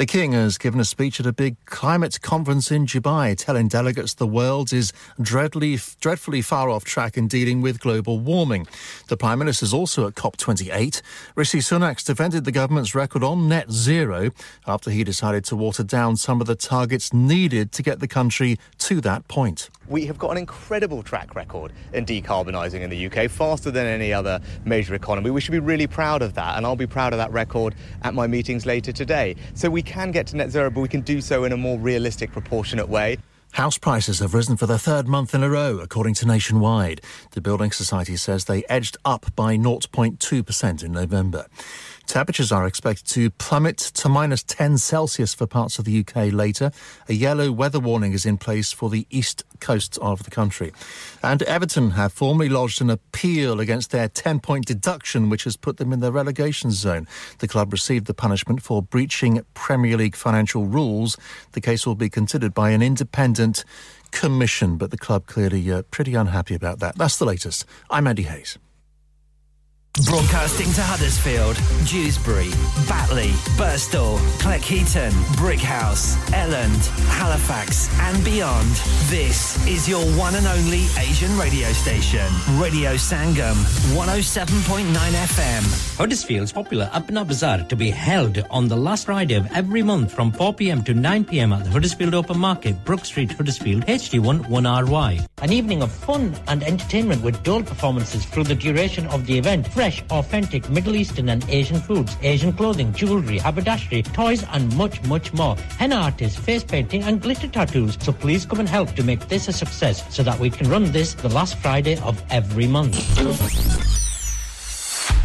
The King has given a speech at a big climate conference in Dubai, telling delegates the world is dreadfully, dreadfully far off track in dealing with global warming. The Prime Minister is also at COP28. Rishi Sunak's defended the government's record on net zero after he decided to water down some of the targets needed to get the country to that point. We have got an incredible track record in decarbonising in the UK, faster than any other major economy. We should be really proud of that, and I'll be proud of that record at my meetings later today. So we can get to net zero, but we can do so in a more realistic, proportionate way. House prices have risen for the third month in a row, according to Nationwide. The Building Society says they edged up by 0.2% in November. Temperatures are expected to plummet to minus 10 Celsius for parts of the UK later. A yellow weather warning is in place for the east coast of the country. And Everton have formally lodged an appeal against their 10 point deduction, which has put them in the relegation zone. The club received the punishment for breaching Premier League financial rules. The case will be considered by an independent commission, but the club clearly uh, pretty unhappy about that. That's the latest. I'm Andy Hayes. Broadcasting to Huddersfield, Dewsbury, Batley, Burstall, Cleckheaton, Brickhouse, Elland, Halifax, and beyond. This is your one and only Asian radio station, Radio Sangam, 107.9 FM. Huddersfield's popular Apna Bazaar to be held on the last Friday of every month from 4 pm to 9 pm at the Huddersfield Open Market, Brook Street, Huddersfield, HD1 1RY. An evening of fun and entertainment with dual performances through the duration of the event fresh, authentic Middle Eastern and Asian foods, Asian clothing, jewellery, haberdashery, toys, and much, much more. Henna artists, face painting, and glitter tattoos. So please come and help to make this a success so that we can run this the last Friday of every month.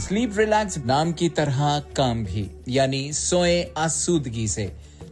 sleep relax نام کی طرح کام بھی یعنی سوئے آسودگی سے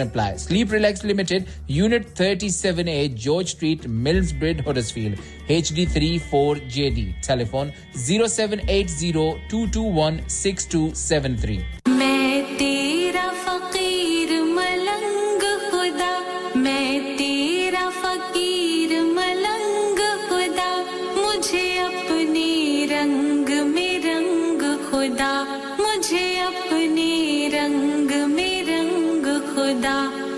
Apply. Sleep Relax Limited, Unit 37A, George Street, Millsbridge, Huddersfield, HD34JD. Telephone 0780 Ta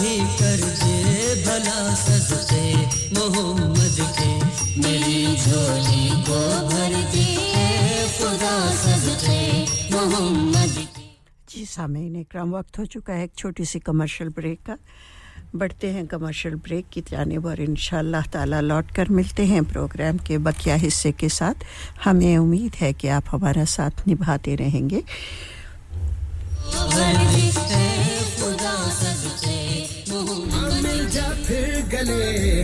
بھی بھلا محمد کے۔ میری جھولی کو بھر خدا محمد جی سامعین اکرام وقت ہو چکا ہے ایک چھوٹی سی کمرشل بریک کا۔ بڑھتے ہیں کمرشل بریک کی جانب اور انشاءاللہ تعالی لوٹ کر ملتے ہیں پروگرام کے بقیہ حصے کے ساتھ۔ ہمیں امید ہے کہ آپ ہمارا ساتھ نبھاتے رہیں گے۔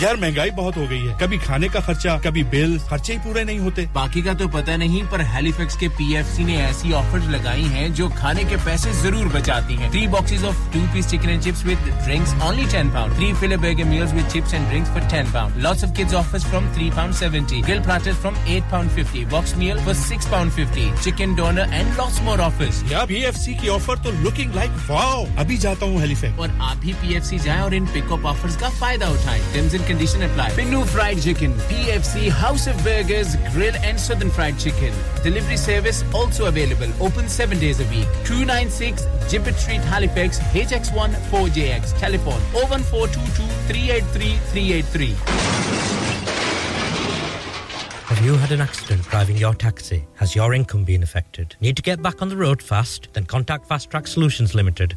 یار مہنگائی بہت ہو گئی ہے۔ کبھی کھانے کا خرچہ کبھی بل خرچے ہی پورے نہیں ہوتے۔ باقی کا تو پتہ نہیں پر ہیلی فیکس کے پی ایف سی نے ایسی آفر لگائی ہیں جو کھانے کے پیسے ضرور بچاتی ہیں۔ Three boxes of two piece chicken and chips with drinks only ten pound three full burger meals with chips and drinks for ten pound lots of kids offers from three pound seventy Gul platters from eight pound fifty box meal for six pound fifty chicken doner and lots more offers یا پی ایف سی کی آفر تو لوکنگ لائک واو ابھی جاتا ہوں ہیلی فیکس اور آپ بھی پی ایف سی جائیں اور ان پک اپ آفرز کا فائدہ اٹھائیں۔ condition apply. Pinu Fried Chicken, PFC, House of Burgers, Grill and Southern Fried Chicken. Delivery service also available. Open 7 days a week. 296 Gibbet Street, Halifax, HX1 4JX. Telephone 01422 Have you had an accident driving your taxi? Has your income been affected? Need to get back on the road fast? Then contact Fast Track Solutions Limited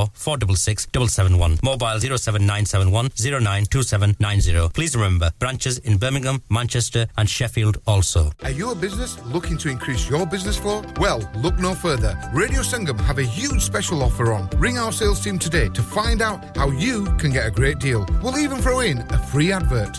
074 466 Mobile 07971 Please remember, branches in Birmingham, Manchester, and Sheffield also. Are you a business looking to increase your business flow? Well, look no further. Radio Sangam have a huge special offer on. Ring our sales team today to find out how you can get a great deal. We'll even throw in a free advert.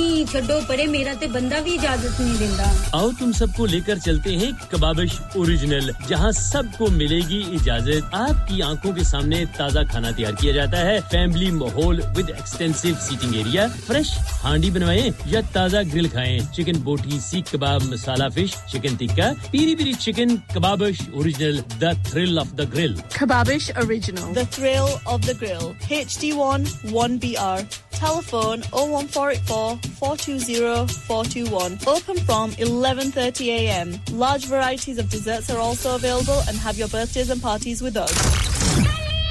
نہیں چھڈو پرے میرا تے بندہ بھی اجازت نہیں دیندا۔ آؤ تم سب کو لے کر چلتے ہیں کبابش اوریجنل جہاں سب کو ملے گی اجازت۔ آپ کی آنکھوں کے سامنے تازہ کھانا تیار کیا جاتا ہے۔ فیملی ماحول with extensive seating area fresh handi بنوائیں یا تازہ گرل کھائیں۔ Chicken boti seekh kebab masala fish chicken tikka peri peri chicken Kababish original the thrill of the grill Kababish original the thrill of the grill H D one one B R Telephone 01484 420 421. Open from 11:30 a.m. Large varieties of desserts are also available and have your birthdays and parties with us.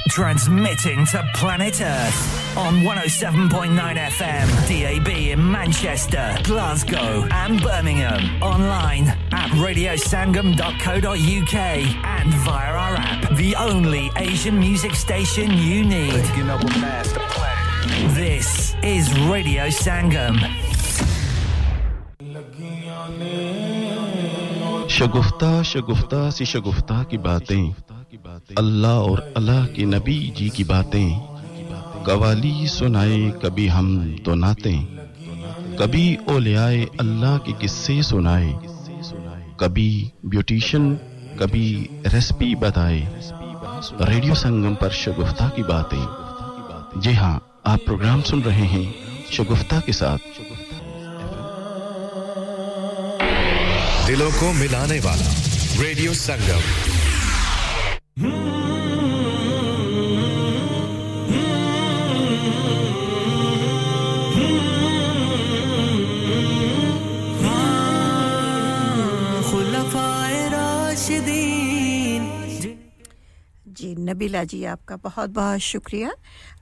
Transmitting to planet Earth on 107.9 FM, DAB in Manchester, Glasgow, and Birmingham. Online at radiosangam.co.uk and via our app, the only Asian music station you need. This is Radio Sangam. Shagufta Shagufta سی شگفتہ کی باتیں۔ اللہ اور اللہ کے نبی جی کی باتیں۔ قوالی سنائے کبھی ہم تو ناتے۔ کبھی اولیائے اللہ کے قصے سنائے۔ کبھی بیوٹیشن، کبھی ریسپی بتائے۔ ریڈیو سنگم پر شگفتہ کی باتیں۔ جی ہاں آپ پروگرام سن رہے ہیں شگفتہ کے ساتھ۔ دلوں کو ملانے والا ریڈیو سنگم جی، نبیلا جی آپ کا بہت بہت شکریہ۔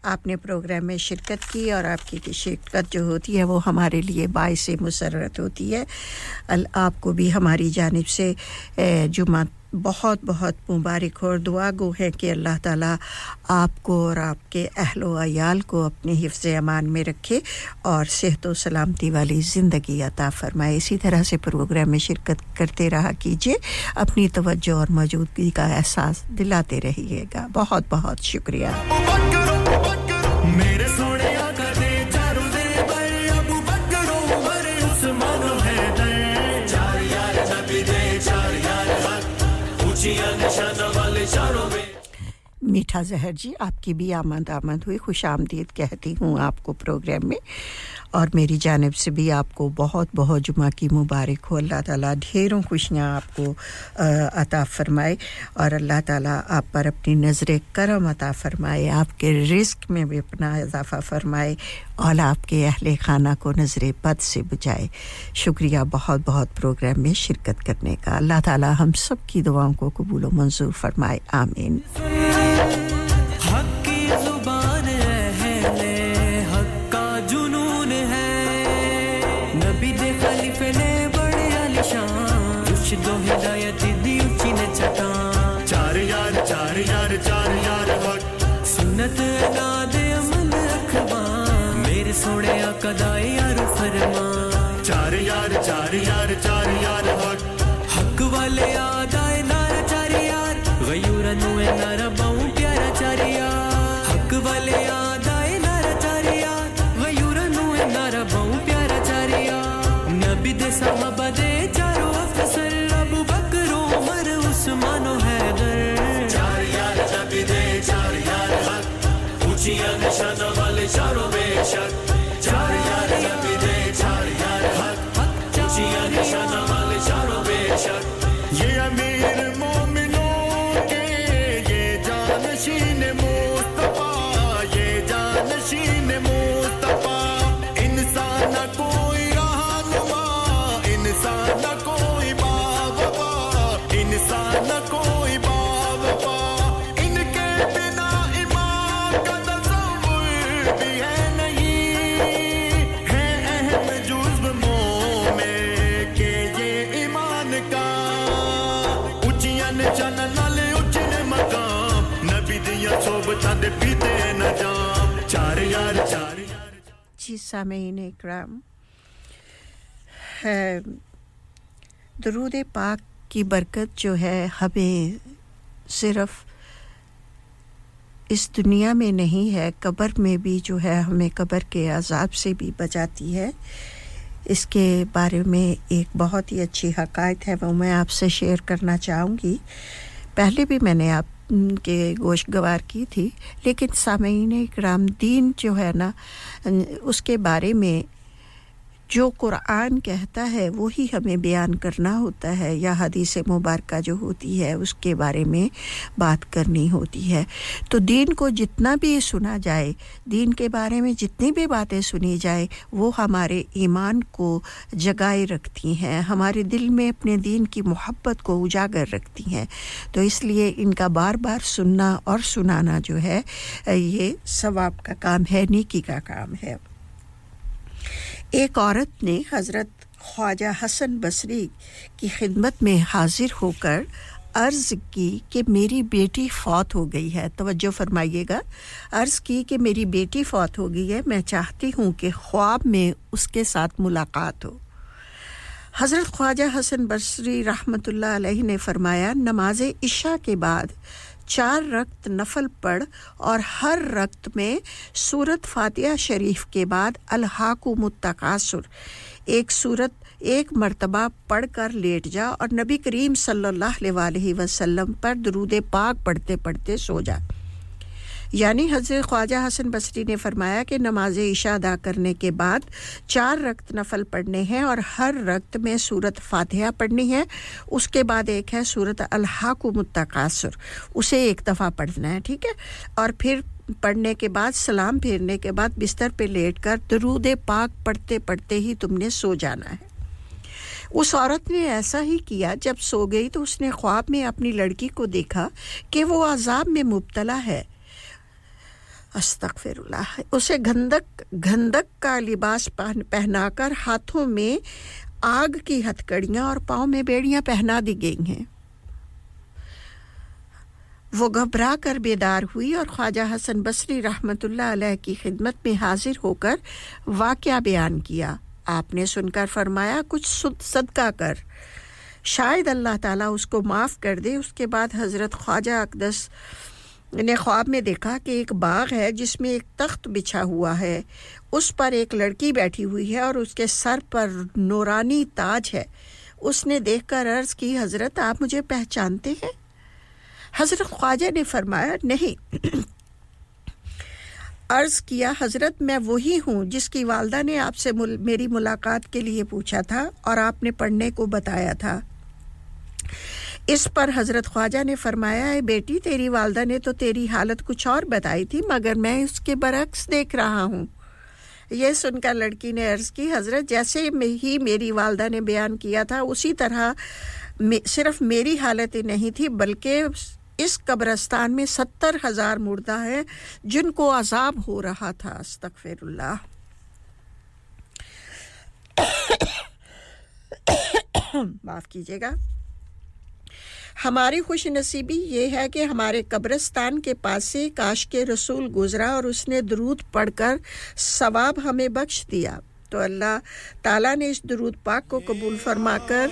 آپ نے پروگرام میں شرکت کی اور آپ کی شرکت جو ہوتی ہے وہ ہمارے لیے باعث مسرت ہوتی ہے۔ آپ کو بھی ہماری جانب سے جمعہ، بہت بہت مبارک اور دعا گو ہے کہ اللہ تعالیٰ آپ کو اور آپ کے اہل و عیال کو اپنے حفظ امان میں رکھے اور صحت و سلامتی والی زندگی عطا فرمائے۔ اسی طرح سے پروگرام میں شرکت کرتے رہا کیجیے۔ اپنی توجہ اور موجودگی کا احساس دلاتے رہیے گا۔ بہت بہت شکریہ۔ میٹھا زہر جی آپ کی بھی آمد آمد ہوئی خوش آمدید کہتی ہوں آپ کو پروگرام میں اور میری جانب سے بھی آپ کو بہت بہت جمعہ کی مبارک ہو۔ اللہ تعالیٰ ڈھیروں خوشیاں آپ کو عطا فرمائے اور اللہ تعالیٰ آپ پر اپنی نظر کرم عطا فرمائے، آپ کے رزق میں بھی اپنا اضافہ فرمائے اور آپ کے اہل خانہ کو نظر بد سے بچائے شکریہ بہت بہت پروگرام میں شرکت کرنے کا۔ اللہ تعالیٰ ہم سب کی دعاؤں کو قبول و منظور فرمائے، آمین۔ سونے کدا یار فرما چار یار چار یار چار یار حق والے نارا چار یار نارا پیارا چار یار حق والے نارا چار یار نارا پیارا چار یار نبی دے صحابہ دے چاروں افسر چار یار نبی دے چار یار حق اونچیاں والے چاروں بے شک سامعین اکرام درود پاک کی برکت جو ہے ہمیں صرف اس دنیا میں نہیں ہے، قبر میں بھی جو ہے ہمیں قبر کے عذاب سے بھی بچاتی ہے۔ اس کے بارے میں ایک بہت ہی اچھی حقائق ہے، وہ میں آپ سے شیئر کرنا چاہوں گی۔ پہلے بھی میں نے آپ کے گوشت گوار کی تھی، لیکن سامعین اکرام دین جو ہے نا اس کے بارے میں جو قرآن کہتا ہے وہی ہمیں بیان کرنا ہوتا ہے یا حدیث مبارکہ جو ہوتی ہے اس کے بارے میں بات کرنی ہوتی ہے۔ تو دین کو جتنا بھی سنا جائے، دین کے بارے میں جتنی بھی باتیں سنی جائے، وہ ہمارے ایمان کو جگائے رکھتی ہیں، ہمارے دل میں اپنے دین کی محبت کو اجاگر رکھتی ہیں۔ تو اس لیے ان کا بار بار سننا اور سنانا جو ہے، یہ ثواب کا کام ہے، نیکی کا کام ہے۔ ایک عورت نے حضرت خواجہ حسن بصری کی خدمت میں حاضر ہو کر عرض کی کہ میری بیٹی فوت ہو گئی ہے۔ توجہ فرمائیے گا۔ عرض کی کہ میری بیٹی فوت ہو گئی ہے۔ میں چاہتی ہوں کہ خواب میں اس کے ساتھ ملاقات ہو۔ حضرت خواجہ حسن بصری رحمۃ اللہ علیہ نے فرمایا، نماز عشاء کے بعد چار رقط نفل پڑھ اور ہر رقط میں صورت فاتحہ شریف کے بعد الحاق متقاصر ایک صورت ایک مرتبہ پڑھ کر لیٹ جا اور نبی کریم صلی اللہ علیہ وآلہ وسلم پر درود پاک پڑھتے پڑھتے سو جا۔ یعنی حضرت خواجہ حسن بصری نے فرمایا کہ نماز عشاء ادا کرنے کے بعد چار رقط نفل پڑھنے ہیں اور ہر رقط میں صورت فاتحہ پڑھنی ہے۔ اس کے بعد ایک ہے صورت الحاق و متقاصر۔ اسے ایک دفعہ پڑھنا ہے، ٹھیک ہے؟ اور پھر پڑھنے کے بعد، سلام پھیرنے کے بعد بستر پہ لیٹ کر درود پاک پڑھتے پڑھتے ہی تم نے سو جانا ہے۔ اس عورت نے ایسا ہی کیا، جب سو گئی تو اس نے خواب میں اپنی لڑکی کو دیکھا کہ وہ عذاب میں مبتلا ہے۔ استغفر اللہ اسے گندک گندک کا لباس پہنا کر ہاتھوں میں آگ کی ہتھکڑیاں اور پاؤں میں بیڑیاں پہنا دی گئی ہیں۔ وہ گھبرا کر بیدار ہوئی اور خواجہ حسن بصری رحمت اللہ علیہ کی خدمت میں حاضر ہو کر واقعہ بیان کیا۔ آپ نے سن کر فرمایا، کچھ صدقہ کر۔ شاید اللہ تعالیٰ اس کو معاف کر دے۔ اس کے بعد حضرت خواجہ اقدس نے خواب میں دیکھا کہ ایک باغ ہے جس میں ایک تخت بچھا ہوا ہے۔ اس پر ایک لڑکی بیٹھی ہوئی ہے اور اس کے سر پر نورانی تاج ہے۔ اس نے دیکھ کر عرض کی، حضرت، آپ مجھے پہچانتے ہیں؟ حضرت خواجہ نے فرمایا، نہیں۔ عرض کیا، حضرت، میں وہی ہوں جس کی والدہ نے آپ سے مل، میری ملاقات کے لیے پوچھا تھا اور آپ نے پڑھنے کو بتایا تھا۔ اس پر حضرت خواجہ نے فرمایا ہے بیٹی، تیری والدہ نے تو تیری حالت کچھ اور بتائی تھی، مگر میں اس کے برعکس دیکھ رہا ہوں۔ یہ سن کر لڑکی نے عرض کی، حضرت، جیسے ہی میری والدہ نے بیان کیا تھا، اسی طرح صرف میری حالت ہی نہیں تھی، بلکہ اس قبرستان میں ستر ہزار مردہ ہیں جن کو عذاب ہو رہا تھا۔ استغفر اللہ۔ معاف کیجیے گا۔ ہماری خوش نصیبی یہ ہے کہ ہمارے قبرستان کے پاس سے کاش کے رسول گزرا اور اس نے درود پڑھ کر ثواب ہمیں بخش دیا۔ تو اللہ تعالیٰ نے اس درود پاک کو قبول فرما کر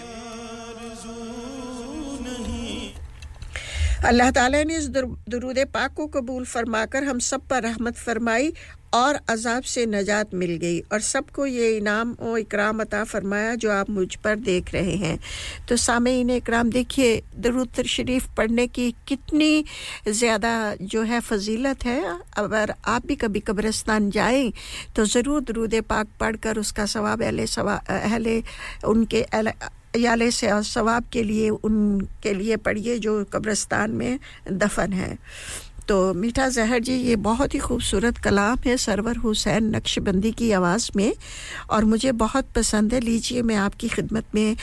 اللہ تعالیٰ نے اس درود پاک کو قبول فرما کر ہم سب پر رحمت فرمائی۔ اور عذاب سے نجات مل گئی اور سب کو یہ انعام و اکرام عطا فرمایا جو آپ مجھ پر دیکھ رہے ہیں۔ تو سامعین اکرام، دیکھیے، درود شریف پڑھنے کی کتنی زیادہ جو ہے فضیلت ہے۔ اگر آپ بھی کبھی قبرستان جائیں تو ضرور درود پاک پڑھ کر اس کا ثواب اہل ثوا اہل ان کے اہل یالے سے ثواب کے لیے، ان کے لیے پڑھیے جو قبرستان میں دفن ہیں۔ تو میٹھا زہر جی یہ بہت ہی خوبصورت کلام ہے سرور حسین نقش بندی کی آواز میں، اور مجھے بہت پسند ہے۔ لیجیے، میں آپ کی خدمت میں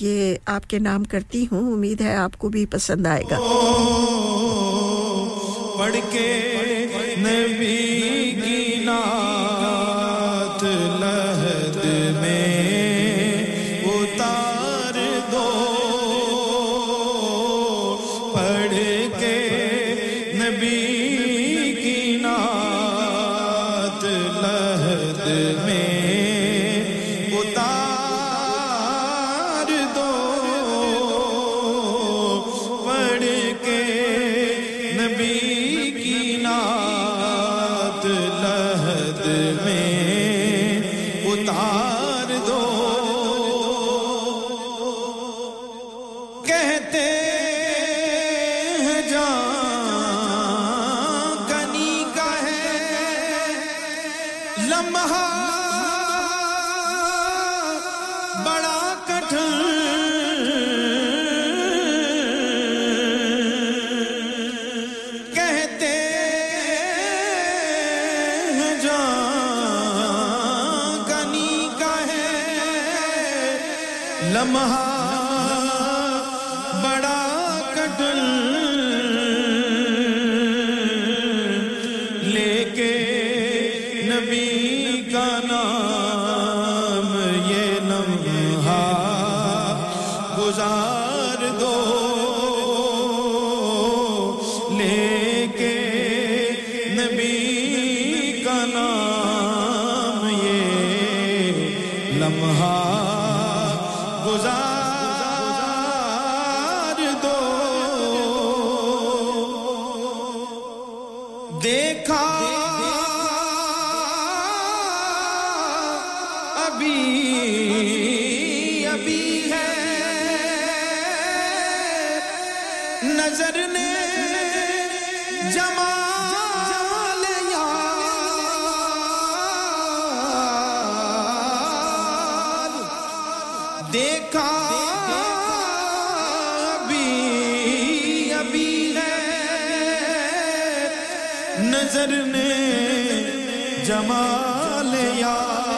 یہ آپ کے نام کرتی ہوں۔ امید ہے آپ کو بھی پسند آئے گا۔ پڑھ کے بھی ہے نظر نے جمال یار۔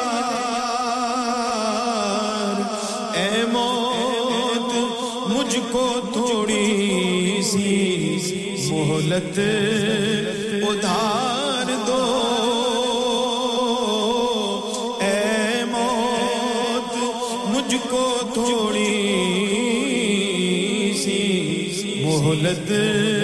اے موت مجھ کو تھوڑی سی مہلت ادھار۔ ولد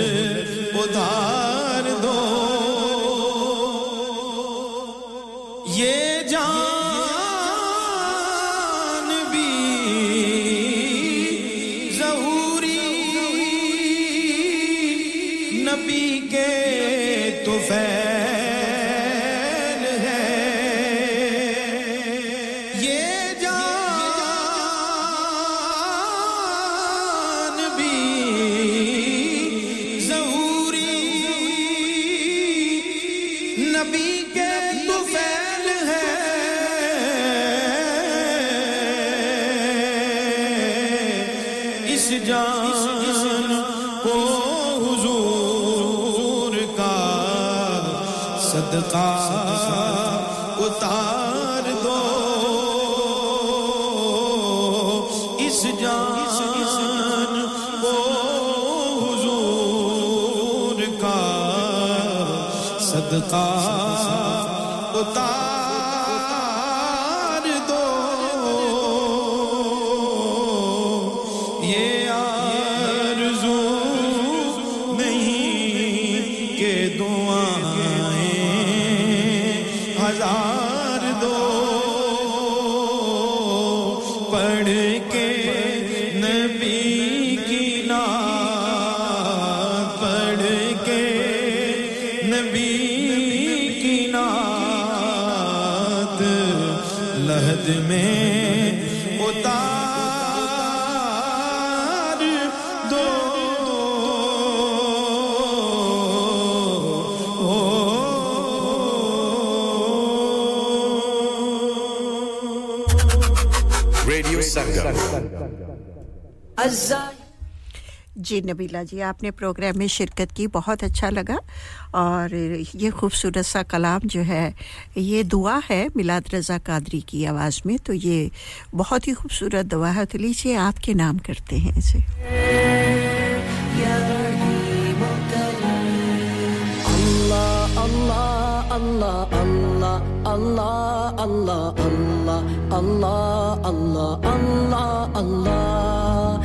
جی نبیلا جی آپ نے پروگرام میں شرکت کی بہت اچھا لگا اور یہ خوبصورت سا کلام جو ہے یہ دعا ہے میلاد رضا قادری کی آواز میں تو یہ بہت ہی خوبصورت دعا ہے تو لیجیے آپ کے نام کرتے ہیں اسے اللہ اللہ اللہ اللہ اللہ اللہ اللہ اللہ اللہ اللہ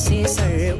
十月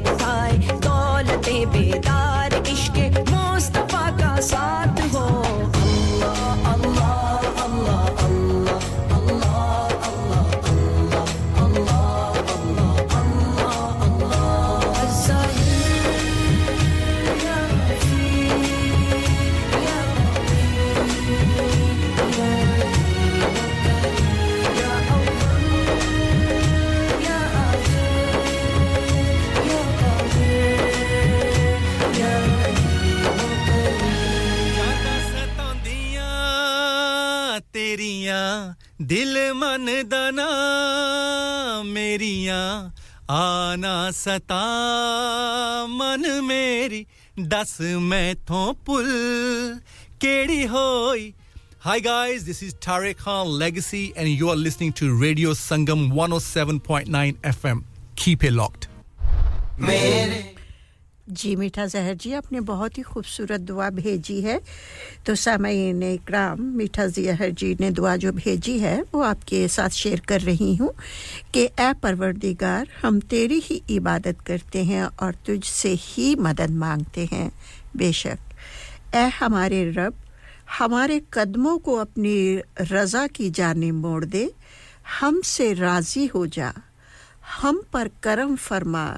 دل من دنا میریاں آنا ستا۔ من میری دس میں تھوں پل کیڑی ہوئی۔ Hi guys this is ٹارے Khan legacy and you are listening to radio Sangam 107.9 F M keep a locked جی میٹھا زہر جی آپ نے بہت ہی خوبصورت دعا بھیجی ہے۔ تو سامعین اکرام، میٹھا زہر جی نے دعا جو بھیجی ہے، وہ آپ کے ساتھ شیئر کر رہی ہوں کہ اے پروردگار، ہم تیری ہی عبادت کرتے ہیں اور تجھ سے ہی مدد مانگتے ہیں۔ بے شک۔ اے ہمارے رب، ہمارے قدموں کو اپنی رضا کی جانب موڑ دے۔ ہم سے راضی ہو جا۔ ہم پر کرم فرما۔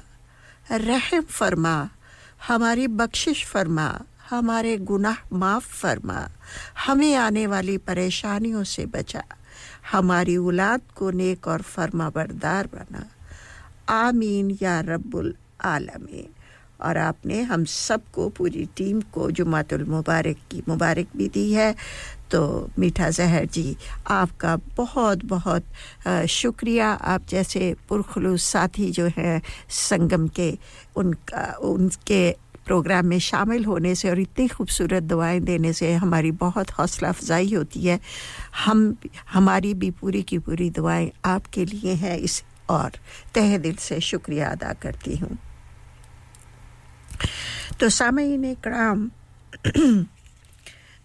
رحم فرما، ہماری بخشش فرما، ہمارے گناہ معاف فرما، ہمیں آنے والی پریشانیوں سے بچا، ہماری اولاد کو نیک اور فرما بردار بنا۔ آمین یا رب العالمین۔ اور آپ نے ہم سب کو پوری ٹیم کو جمعہ المبارک کی مبارک بھی دی ہے۔ تو میٹھا زہر جی آپ کا بہت بہت شکریہ۔ آپ جیسے پرخلوص ساتھی جو ہیں سنگم کے، ان کا، ان کے پروگرام میں شامل ہونے سے اور اتنی خوبصورت دعائیں دینے سے ہماری بہت حوصلہ افزائی ہوتی ہے۔ ہم، ہماری بھی پوری کی پوری دعائیں آپ کے لیے ہیں۔ اس اور تہ دل سے شکریہ ادا کرتی ہوں۔ تو سامعین کرام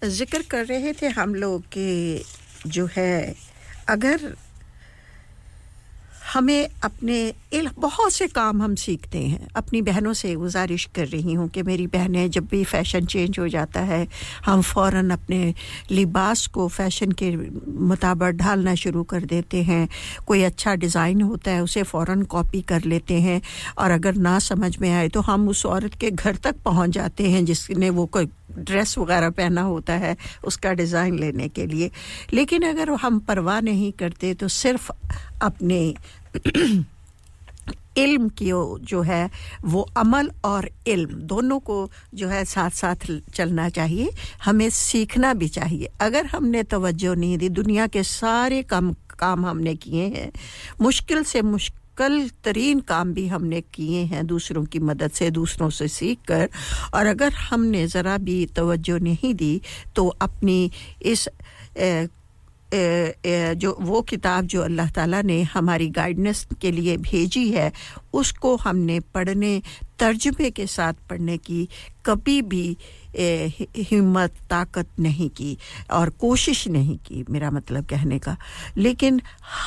ذکر کر رہے تھے ہم لوگ کہ جو ہے، اگر ہمیں اپنے بہت سے کام ہم سیکھتے ہیں۔ اپنی بہنوں سے گزارش کر رہی ہوں کہ میری بہنیں جب بھی فیشن چینج ہو جاتا ہے، ہم فوراً اپنے لباس کو فیشن کے مطابق ڈھالنا شروع کر دیتے ہیں۔ کوئی اچھا ڈیزائن ہوتا ہے، اسے فوراً کاپی کر لیتے ہیں۔ اور اگر نہ سمجھ میں آئے تو ہم اس عورت کے گھر تک پہنچ جاتے ہیں جس نے وہ کوئی ڈریس وغیرہ پہنا ہوتا ہے، اس کا ڈیزائن لینے کے لیے۔ لیکن اگر ہم پرواہ نہیں کرتے تو صرف اپنے علم کی جو ہے، وہ عمل اور علم دونوں کو جو ہے ساتھ ساتھ چلنا چاہیے، ہمیں سیکھنا بھی چاہیے۔ اگر ہم نے توجہ نہیں دی، دنیا کے سارے کام کام ہم نے کیے ہیں، مشکل سے مشکل ترین کام بھی ہم نے کیے ہیں دوسروں کی مدد سے، دوسروں سے سیکھ کر۔ اور اگر ہم نے ذرا بھی توجہ نہیں دی تو اپنی اس جو وہ کتاب جو اللہ تعالیٰ نے ہماری گائیڈنس کے لیے بھیجی ہے، اس کو ہم نے پڑھنے ترجمے کے ساتھ پڑھنے کی کبھی بھی ہمت، طاقت نہیں کی اور کوشش نہیں کی، میرا مطلب کہنے کا۔ لیکن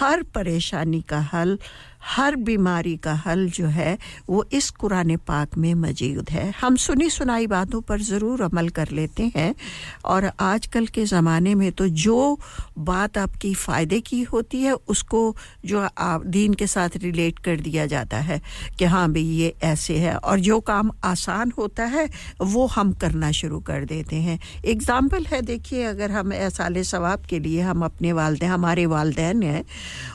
ہر پریشانی کا حل، ہر بیماری کا حل جو ہے، وہ اس قرآن پاک میں موجود ہے۔ ہم سنی سنائی باتوں پر ضرور عمل کر لیتے ہیں۔ اور آج کل کے زمانے میں تو جو بات آپ کی فائدے کی ہوتی ہے، اس کو جو آپ دین کے ساتھ ریلیٹ کر دیا جاتا ہے کہ ہاں بھئی یہ ایسے ہے اور جو کام آسان ہوتا ہے، وہ ہم کرنا شروع کر دیتے ہیں۔ اگزامپل ہے، دیکھیے، اگر ہم سال ثواب کے لیے ہم اپنے والدین، ہمارے والدین ہیں،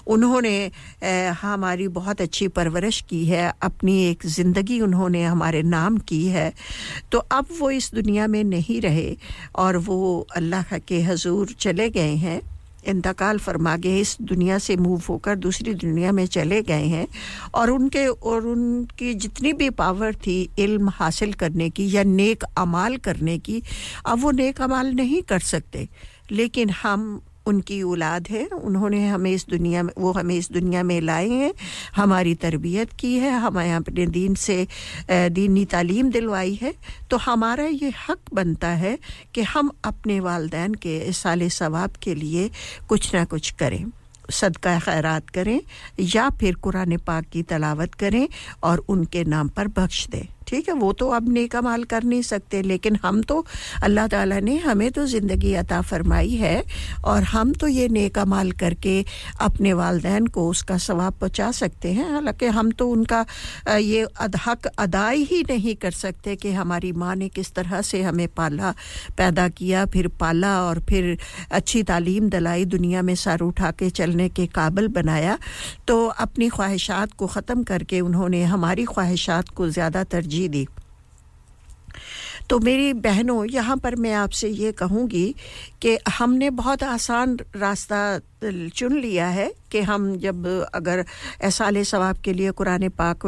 انہوں نے ہماری بہت اچھی پرورش کی ہے، اپنی ایک زندگی انہوں نے ہمارے نام کی ہے، تو اب وہ اس دنیا میں نہیں رہے اور وہ اللہ کے حضور چلے گئے ہیں۔ انتقال فرما گئے اس دنیا سے موو ہو کر دوسری دنیا میں چلے گئے ہیں اور ان کے اور ان کی جتنی بھی پاور تھی، علم حاصل کرنے کی یا نیک امال کرنے کی، اب وہ نیک امال نہیں کر سکتے۔ لیکن ہم ان کی اولاد ہے۔ انہوں نے ہمیں اس دنیا میں وہ ہمیں اس دنیا میں لائے ہیں۔ ہماری تربیت کی ہے۔ ہمیں اپنے دین سے دینی تعلیم دلوائی ہے۔ تو ہمارا یہ حق بنتا ہے کہ ہم اپنے والدین کے سال ثواب کے لیے کچھ نہ کچھ کریں۔ صدقہ خیرات کریں یا پھر قرآن پاک کی تلاوت کریں اور ان کے نام پر بخش دیں۔ ٹھیک ہے، وہ تو اب نیک مال کر نہیں سکتے، لیکن ہم تو اللہ تعالیٰ نے ہمیں تو زندگی عطا فرمائی ہے اور ہم تو یہ نیک مال کر کے اپنے والدین کو اس کا ثواب پہنچا سکتے ہیں۔ حالانکہ ہم تو ان کا یہ حق ادائی ہی نہیں کر سکتے کہ ہماری ماں نے کس طرح سے ہمیں پالا، پیدا کیا، پھر پالا اور پھر اچھی تعلیم دلائی، دنیا میں سر اٹھا کے چلنے کے قابل بنایا۔ تو اپنی خواہشات کو ختم کر کے انہوں نے ہماری خواہشات کو زیادہ ترجیح ترجیح دی۔ تو میری بہنوں یہاں پر میں آپ سے یہ کہوں گی کہ ہم نے بہت آسان راستہ چن لیا ہے کہ ہم جب اگر احسال ثواب کے لیے قرآن پاک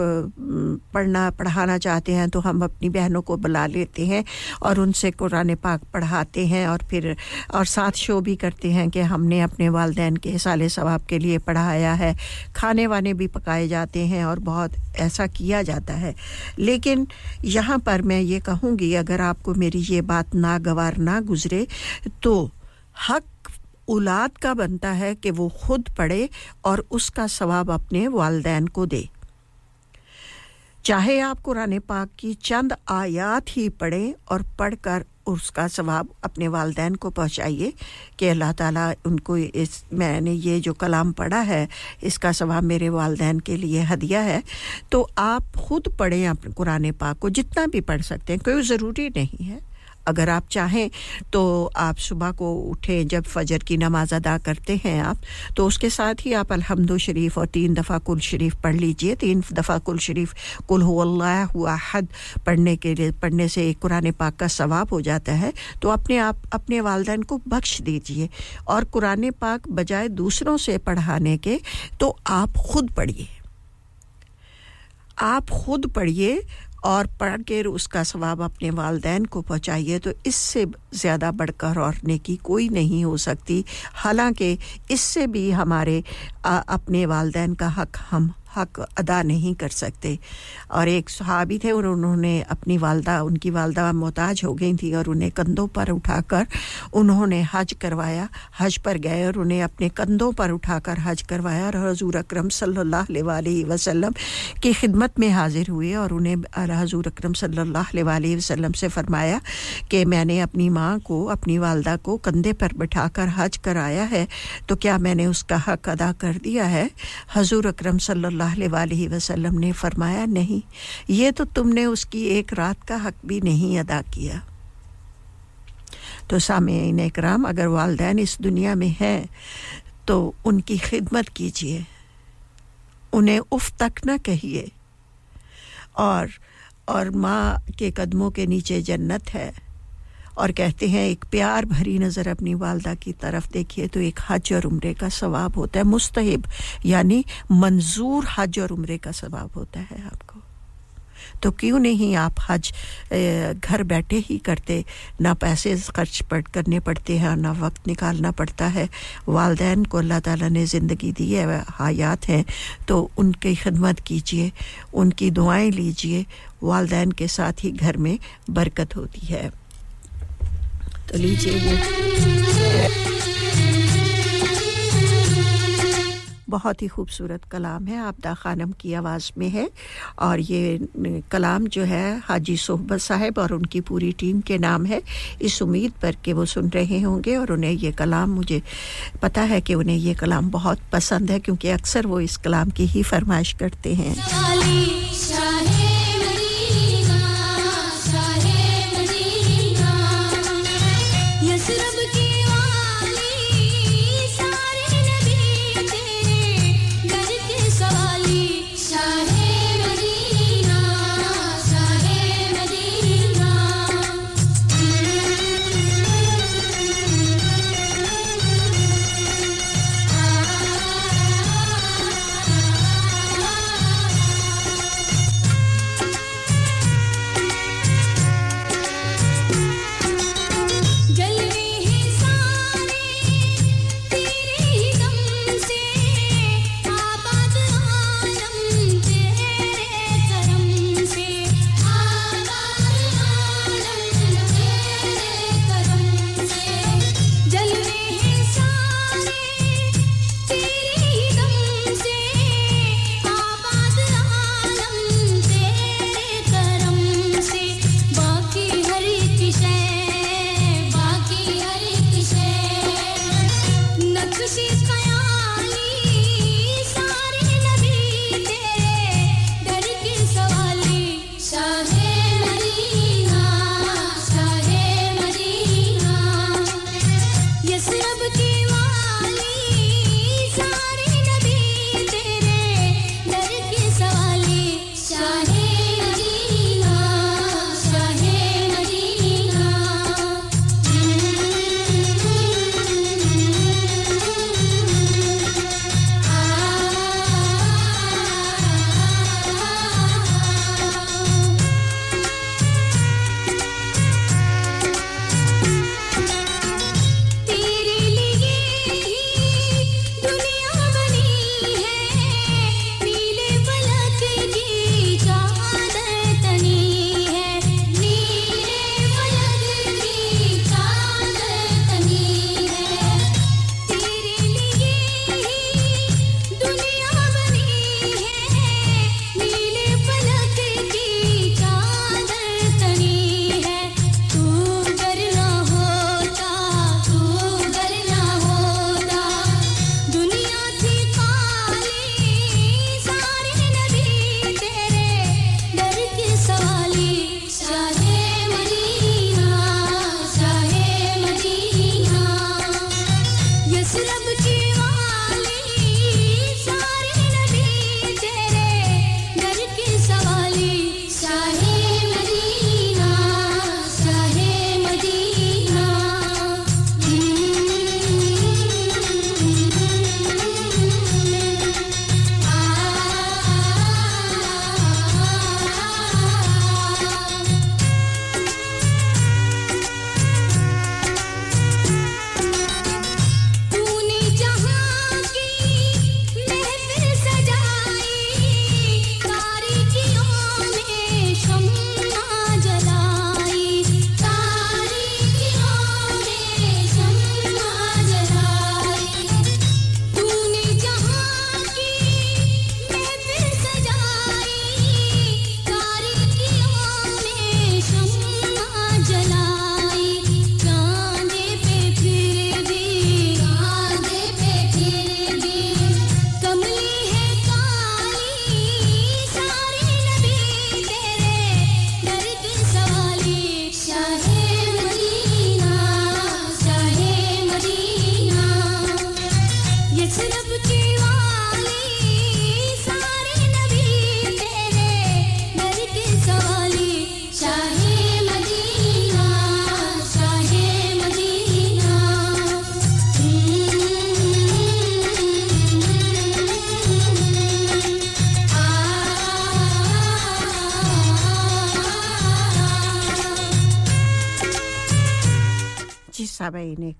پڑھنا، پڑھانا چاہتے ہیں تو ہم اپنی بہنوں کو بلا لیتے ہیں اور ان سے قرآن پاک پڑھاتے ہیں اور پھر، اور ساتھ شو بھی کرتے ہیں کہ ہم نے اپنے والدین کے احسال ثواب کے لیے پڑھایا ہے، کھانے وانے بھی پکائے جاتے ہیں اور بہت ایسا کیا جاتا ہے۔ لیکن یہاں پر میں یہ کہوں گی، اگر آپ کو میری یہ بات ناگوار نہ گزرے تو حق اولاد کا بنتا ہے کہ وہ خود پڑھے اور اس کا ثواب اپنے والدین کو دے۔ چاہے آپ قرآن پاک کی چند آیات ہی پڑھیں اور پڑھ کر اس کا ثواب اپنے والدین کو پہنچائیے کہ اللہ تعالیٰ ان کو اس میں نے یہ جو کلام پڑھا ہے، اس کا ثواب میرے والدین کے لیے ہدیہ ہے۔ تو آپ خود پڑھیں اپنے قرآن پاک کو، جتنا بھی پڑھ سکتے ہیں، کوئی ضروری نہیں ہے۔ اگر آپ چاہیں تو آپ صبح کو اٹھیں جب فجر کی نماز ادا کرتے ہیں آپ، تو اس کے ساتھ ہی آپ الحمد شریف اور تین دفعہ کل شریف پڑھ لیجیے۔ تین دفعہ کل شریف کل ہو اللہ حد پڑھنے کے لیے، پڑھنے سے ایک قرآن پاک کا ثواب ہو جاتا ہے۔ تو اپنے آپ، اپنے والدین کو بخش دیجیے۔ اور قرآن پاک بجائے دوسروں سے پڑھانے کے، تو آپ خود پڑھیے آپ خود پڑھیے اور پڑھ کر اس کا ثواب اپنے والدین کو پہنچائیے، تو اس سے زیادہ بڑھ کر اور نیکی کوئی نہیں ہو سکتی۔ حالانکہ اس سے بھی ہمارے اپنے والدین کا حق ہم حق ادا نہیں کر سکتے۔ اور ایک صحابی تھے اور انہوں نے اپنی والدہ، ان کی والدہ محتاج ہو گئی تھیں اور انہیں کندھوں پر اٹھا کر انہوں نے حج کروایا۔ حج پر گئے اور انہیں اپنے کندھوں پر اٹھا کر حج کروایا اور حضور اکرم صلی اللہ علیہ وسلم کی خدمت میں حاضر ہوئے اور انہیں حضور اکرم صلی اللہ علیہ وسلم سے فرمایا کہ میں نے اپنی ماں کو، اپنی والدہ کو کندھے پر بٹھا کر حج کرایا ہے، تو کیا میں نے اس کا حق ادا کر دیا ہے؟ حضور اکرم صلی اللہ اللہ علیہ وسلم نے فرمایا، نہیں، یہ تو تم نے اس کی ایک رات کا حق بھی نہیں ادا کیا۔ تو سامعین اکرام، اگر والدین اس دنیا میں ہیں، تو ان کی خدمت کیجیے انہیں اف تک نہ کہیے۔ اور اور ماں کے قدموں کے نیچے جنت ہے۔ اور کہتے ہیں، ایک پیار بھری نظر اپنی والدہ کی طرف دیکھیے تو ایک حج اور عمرے کا ثواب ہوتا ہے، مستحب یعنی منظور حج اور عمرے کا ثواب ہوتا ہے آپ کو۔ تو کیوں نہیں آپ حج گھر بیٹھے ہی کرتے؟ نہ پیسے خرچ کرنے پڑتے ہیں نہ وقت نکالنا پڑتا ہے۔ والدین کو اللہ تعالیٰ نے زندگی دی ہے، حیات ہیں، تو ان کی خدمت کیجیے، ان کی دعائیں لیجیے۔ والدین کے ساتھ ہی گھر میں برکت ہوتی ہے۔ تو لیجیے وہ بہت ہی خوبصورت کلام ہے۔ آبدہ خانم کی آواز میں ہے۔ اور یہ کلام جو ہے حاجی صحبت صاحب اور ان کی پوری ٹیم کے نام ہے۔ اس امید پر کہ وہ سن رہے ہوں گے اور انہیں یہ کلام مجھے پتہ ہے کہ انہیں یہ کلام بہت پسند ہے کیونکہ اکثر وہ اس کلام کی ہی فرمائش کرتے ہیں۔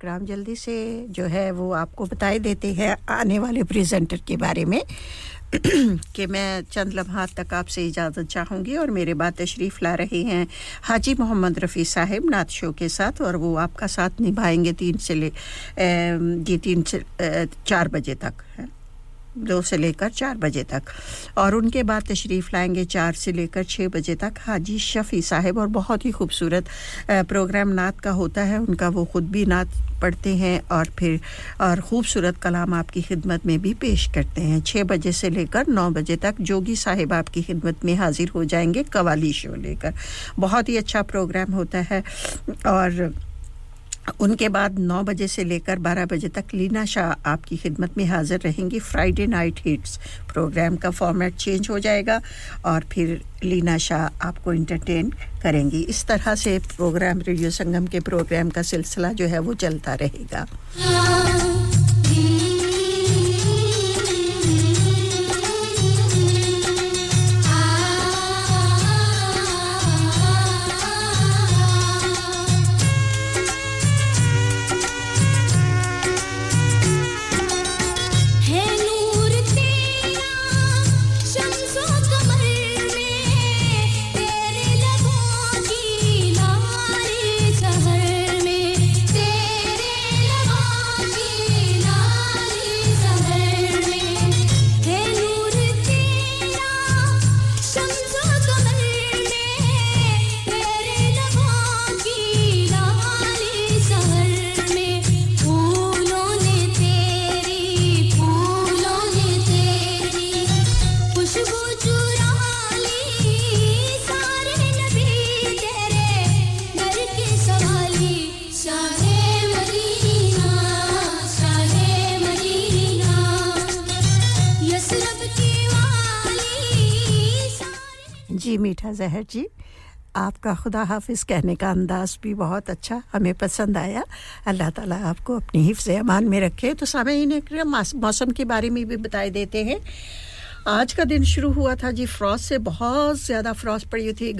پروگرام جلدی سے جو ہے وہ آپ کو بتائے دیتے ہیں آنے والے پریزنٹر کے بارے میں، کہ میں چند لمحات تک آپ سے اجازت چاہوں گی اور میرے بات تشریف لا رہے ہیں حاجی محمد رفیع صاحب نعت شو کے ساتھ اور وہ آپ کا ساتھ نبھائیں گے تین سے لے جی تین سے چار بجے تک دو سے لے کر چار بجے تک۔ اور ان کے بعد تشریف لائیں گے چار سے لے کر چھ بجے تک۔ حاجی شفیع صاحب، اور بہت ہی خوبصورت پروگرام نعت کا ہوتا ہے۔ ان کا وہ خود بھی نعت پڑھتے ہیں اور پھر، اور خوبصورت کلام آپ کی خدمت میں بھی پیش کرتے ہیں۔ چھ بجے سے لے کر نو بجے تک جوگی صاحب آپ کی خدمت میں حاضر ہو جائیں گے قوالی شو لے کر۔ بہت ہی اچھا پروگرام ہوتا ہے۔ اور ان کے بعد نو بجے سے لے کر بارہ بجے تک لینا شاہ آپ کی خدمت میں حاضر رہیں گی۔ فرائیڈے نائٹ ہٹس پروگرام کا فارمیٹ چینج ہو جائے گا اور پھر لینا شاہ آپ کو انٹرٹین کریں گی۔ اس طرح سے پروگرام ریڈیو سنگم کے پروگرام کا سلسلہ جو ہے وہ چلتا رہے گا۔ زہر جی آپ کا خدا حافظ کہنے کا انداز بھی بہت اچھا ہمیں پسند آیا۔ اللہ تعالیٰ آپ کو اپنی حفظ امان میں رکھے۔ تو سامعین موسم کے بارے میں بھی بتائے دیتے ہیں۔ آج کا دن شروع ہوا تھا جی فراس سے بہت زیادہ فراس پڑی ہوئی تھی۔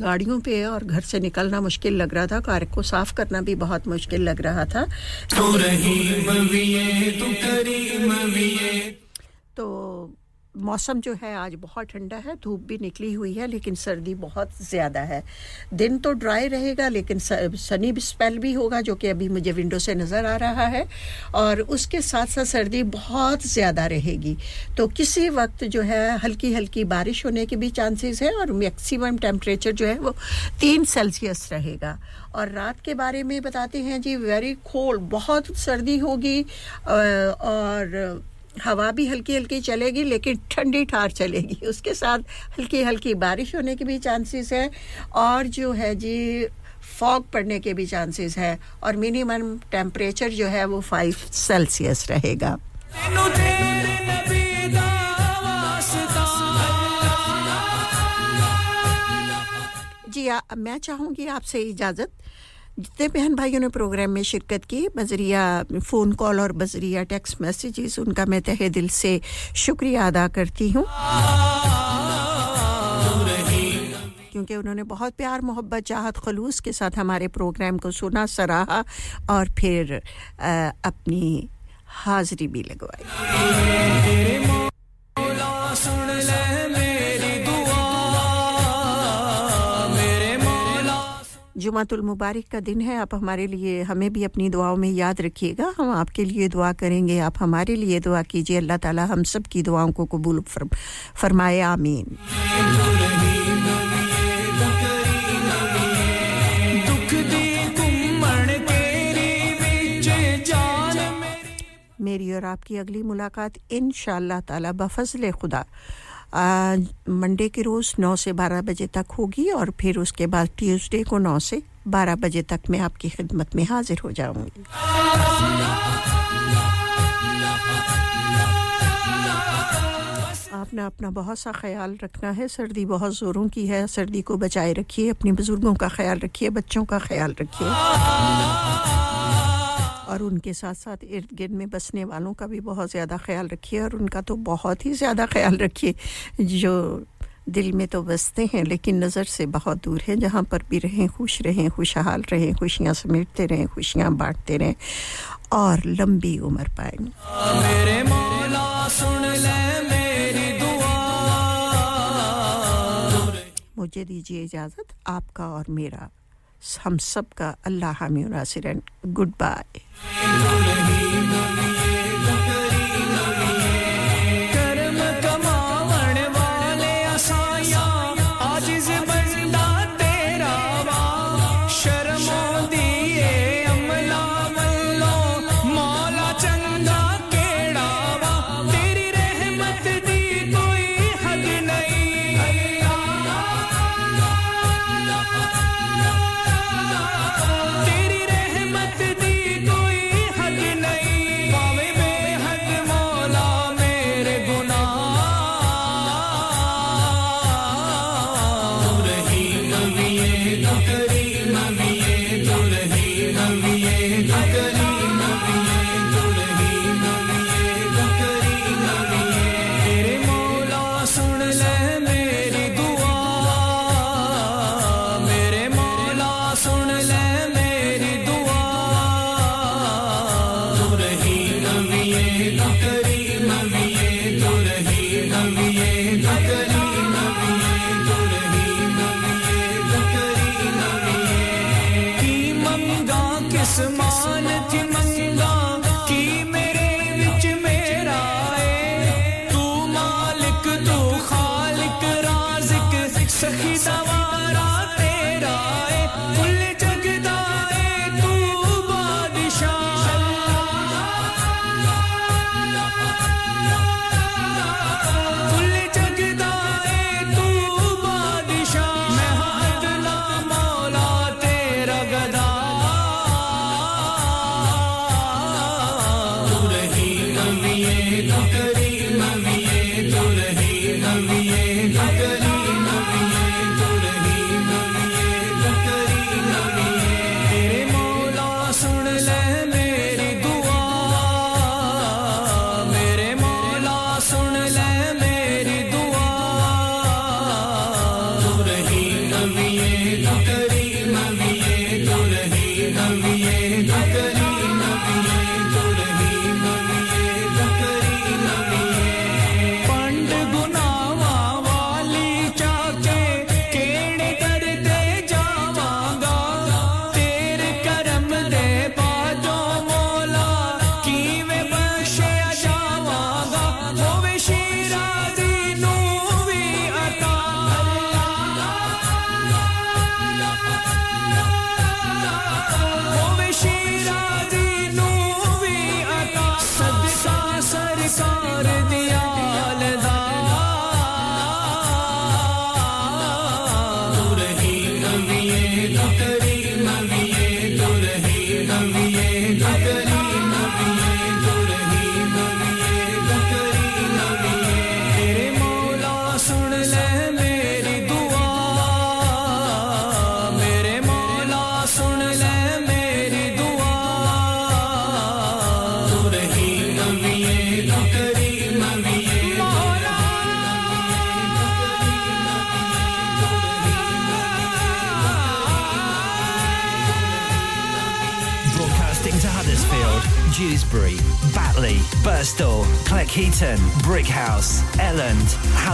گاڑیوں پہ اور گھر سے نکلنا مشکل لگ رہا تھا۔ کار کو صاف کرنا بھی بہت مشکل لگ رہا تھا۔ تو, تو, کریم تو موسم جو ہے آج بہت ٹھنڈا ہے، دھوپ بھی نکلی ہوئی ہے، لیکن سردی بہت زیادہ ہے۔ دن تو ڈرائی رہے گا، لیکن سنی اسپیل بھی ہوگا، جو کہ ابھی مجھے ونڈو سے نظر آ رہا ہے۔ اور اس کے ساتھ ساتھ سردی بہت زیادہ رہے گی۔ تو کسی وقت جو ہے ہلکی ہلکی بارش ہونے کے بھی چانسز ہیں اور میکسیمم ٹیمپریچر جو ہے وہ تین سیلسیس رہے گا۔ اور رات کے بارے میں بتاتے ہیں جی ویری کھول بہت سردی ہوگی۔ اور ہوا بھی ہلکی ہلکی چلے گی لیکن ٹھنڈی ٹھار چلے گی۔ اس کے ساتھ ہلکی ہلکی بارش ہونے کے بھی چانسز ہیں اور جو ہے جی فوگ پڑنے کے بھی چانسز ہیں۔ اور منیمم ٹیمپریچر جو ہے وہ فائیو سیلسیس رہے گا۔ جی میں چاہوں گی آپ سے اجازت۔ جتنے بہن بھائیوں نے پروگرام میں شرکت کی، بذریعہ فون کال اور بذریعہ ٹیکسٹ میسیجز، ان کا میں تہہ دل سے شکریہ ادا کرتی ہوں۔ کیونکہ انہوں نے بہت پیار، محبت، چاہت، خلوص کے ساتھ ہمارے پروگرام کو سنا، سراہا اور پھر اپنی حاضری بھی لگوائی۔ جمعۃ المبارک کا دن ہے، آپ ہمارے لیے، ہمیں بھی اپنی دعاؤں میں یاد رکھیے گا۔ ہم آپ کے لیے دعا کریں گے، آپ ہمارے لیے دعا کیجیے۔ اللہ تعالی ہم سب کی دعاؤں کو قبول فرمائے، آمین۔ میری اور آپ کی اگلی ملاقات انشاءاللہ تعالی بفضل خدا۔ منڈے کے روز نو سے بارہ بجے تک ہوگی اور پھر اس کے بعد ٹیوزڈے کو نو سے بارہ بجے تک میں آپ کی خدمت میں حاضر ہو جاؤں گی۔ آپ نے اپنا بہت سا خیال رکھنا ہے، سردی بہت زوروں کی ہے۔ سردی کو بچائے رکھیے اپنے بزرگوں کا خیال رکھیے، بچوں کا خیال رکھیے۔ اور ان کے ساتھ ساتھ ارد گرد میں بسنے والوں کا بھی بہت زیادہ خیال رکھیے اور ان کا تو بہت ہی زیادہ خیال رکھیے۔ جو دل میں تو بستے ہیں لیکن نظر سے بہت دور ہیں جہاں پر بھی رہیں خوش رہیں خوشحال رہیں خوشیاں سمیٹتے رہیں خوشیاں بانٹتے رہیں اور لمبی عمر پائیں۔ میرے مولا سن میری دعا۔ مجھے دیجیے اجازت آپ کا اور میرا۔ ہم سب کا اللہ حامی Nasreen goodbye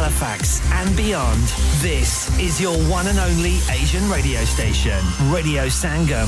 Halifax, and beyond. This is your one and only Asian radio station, Radio Sangam.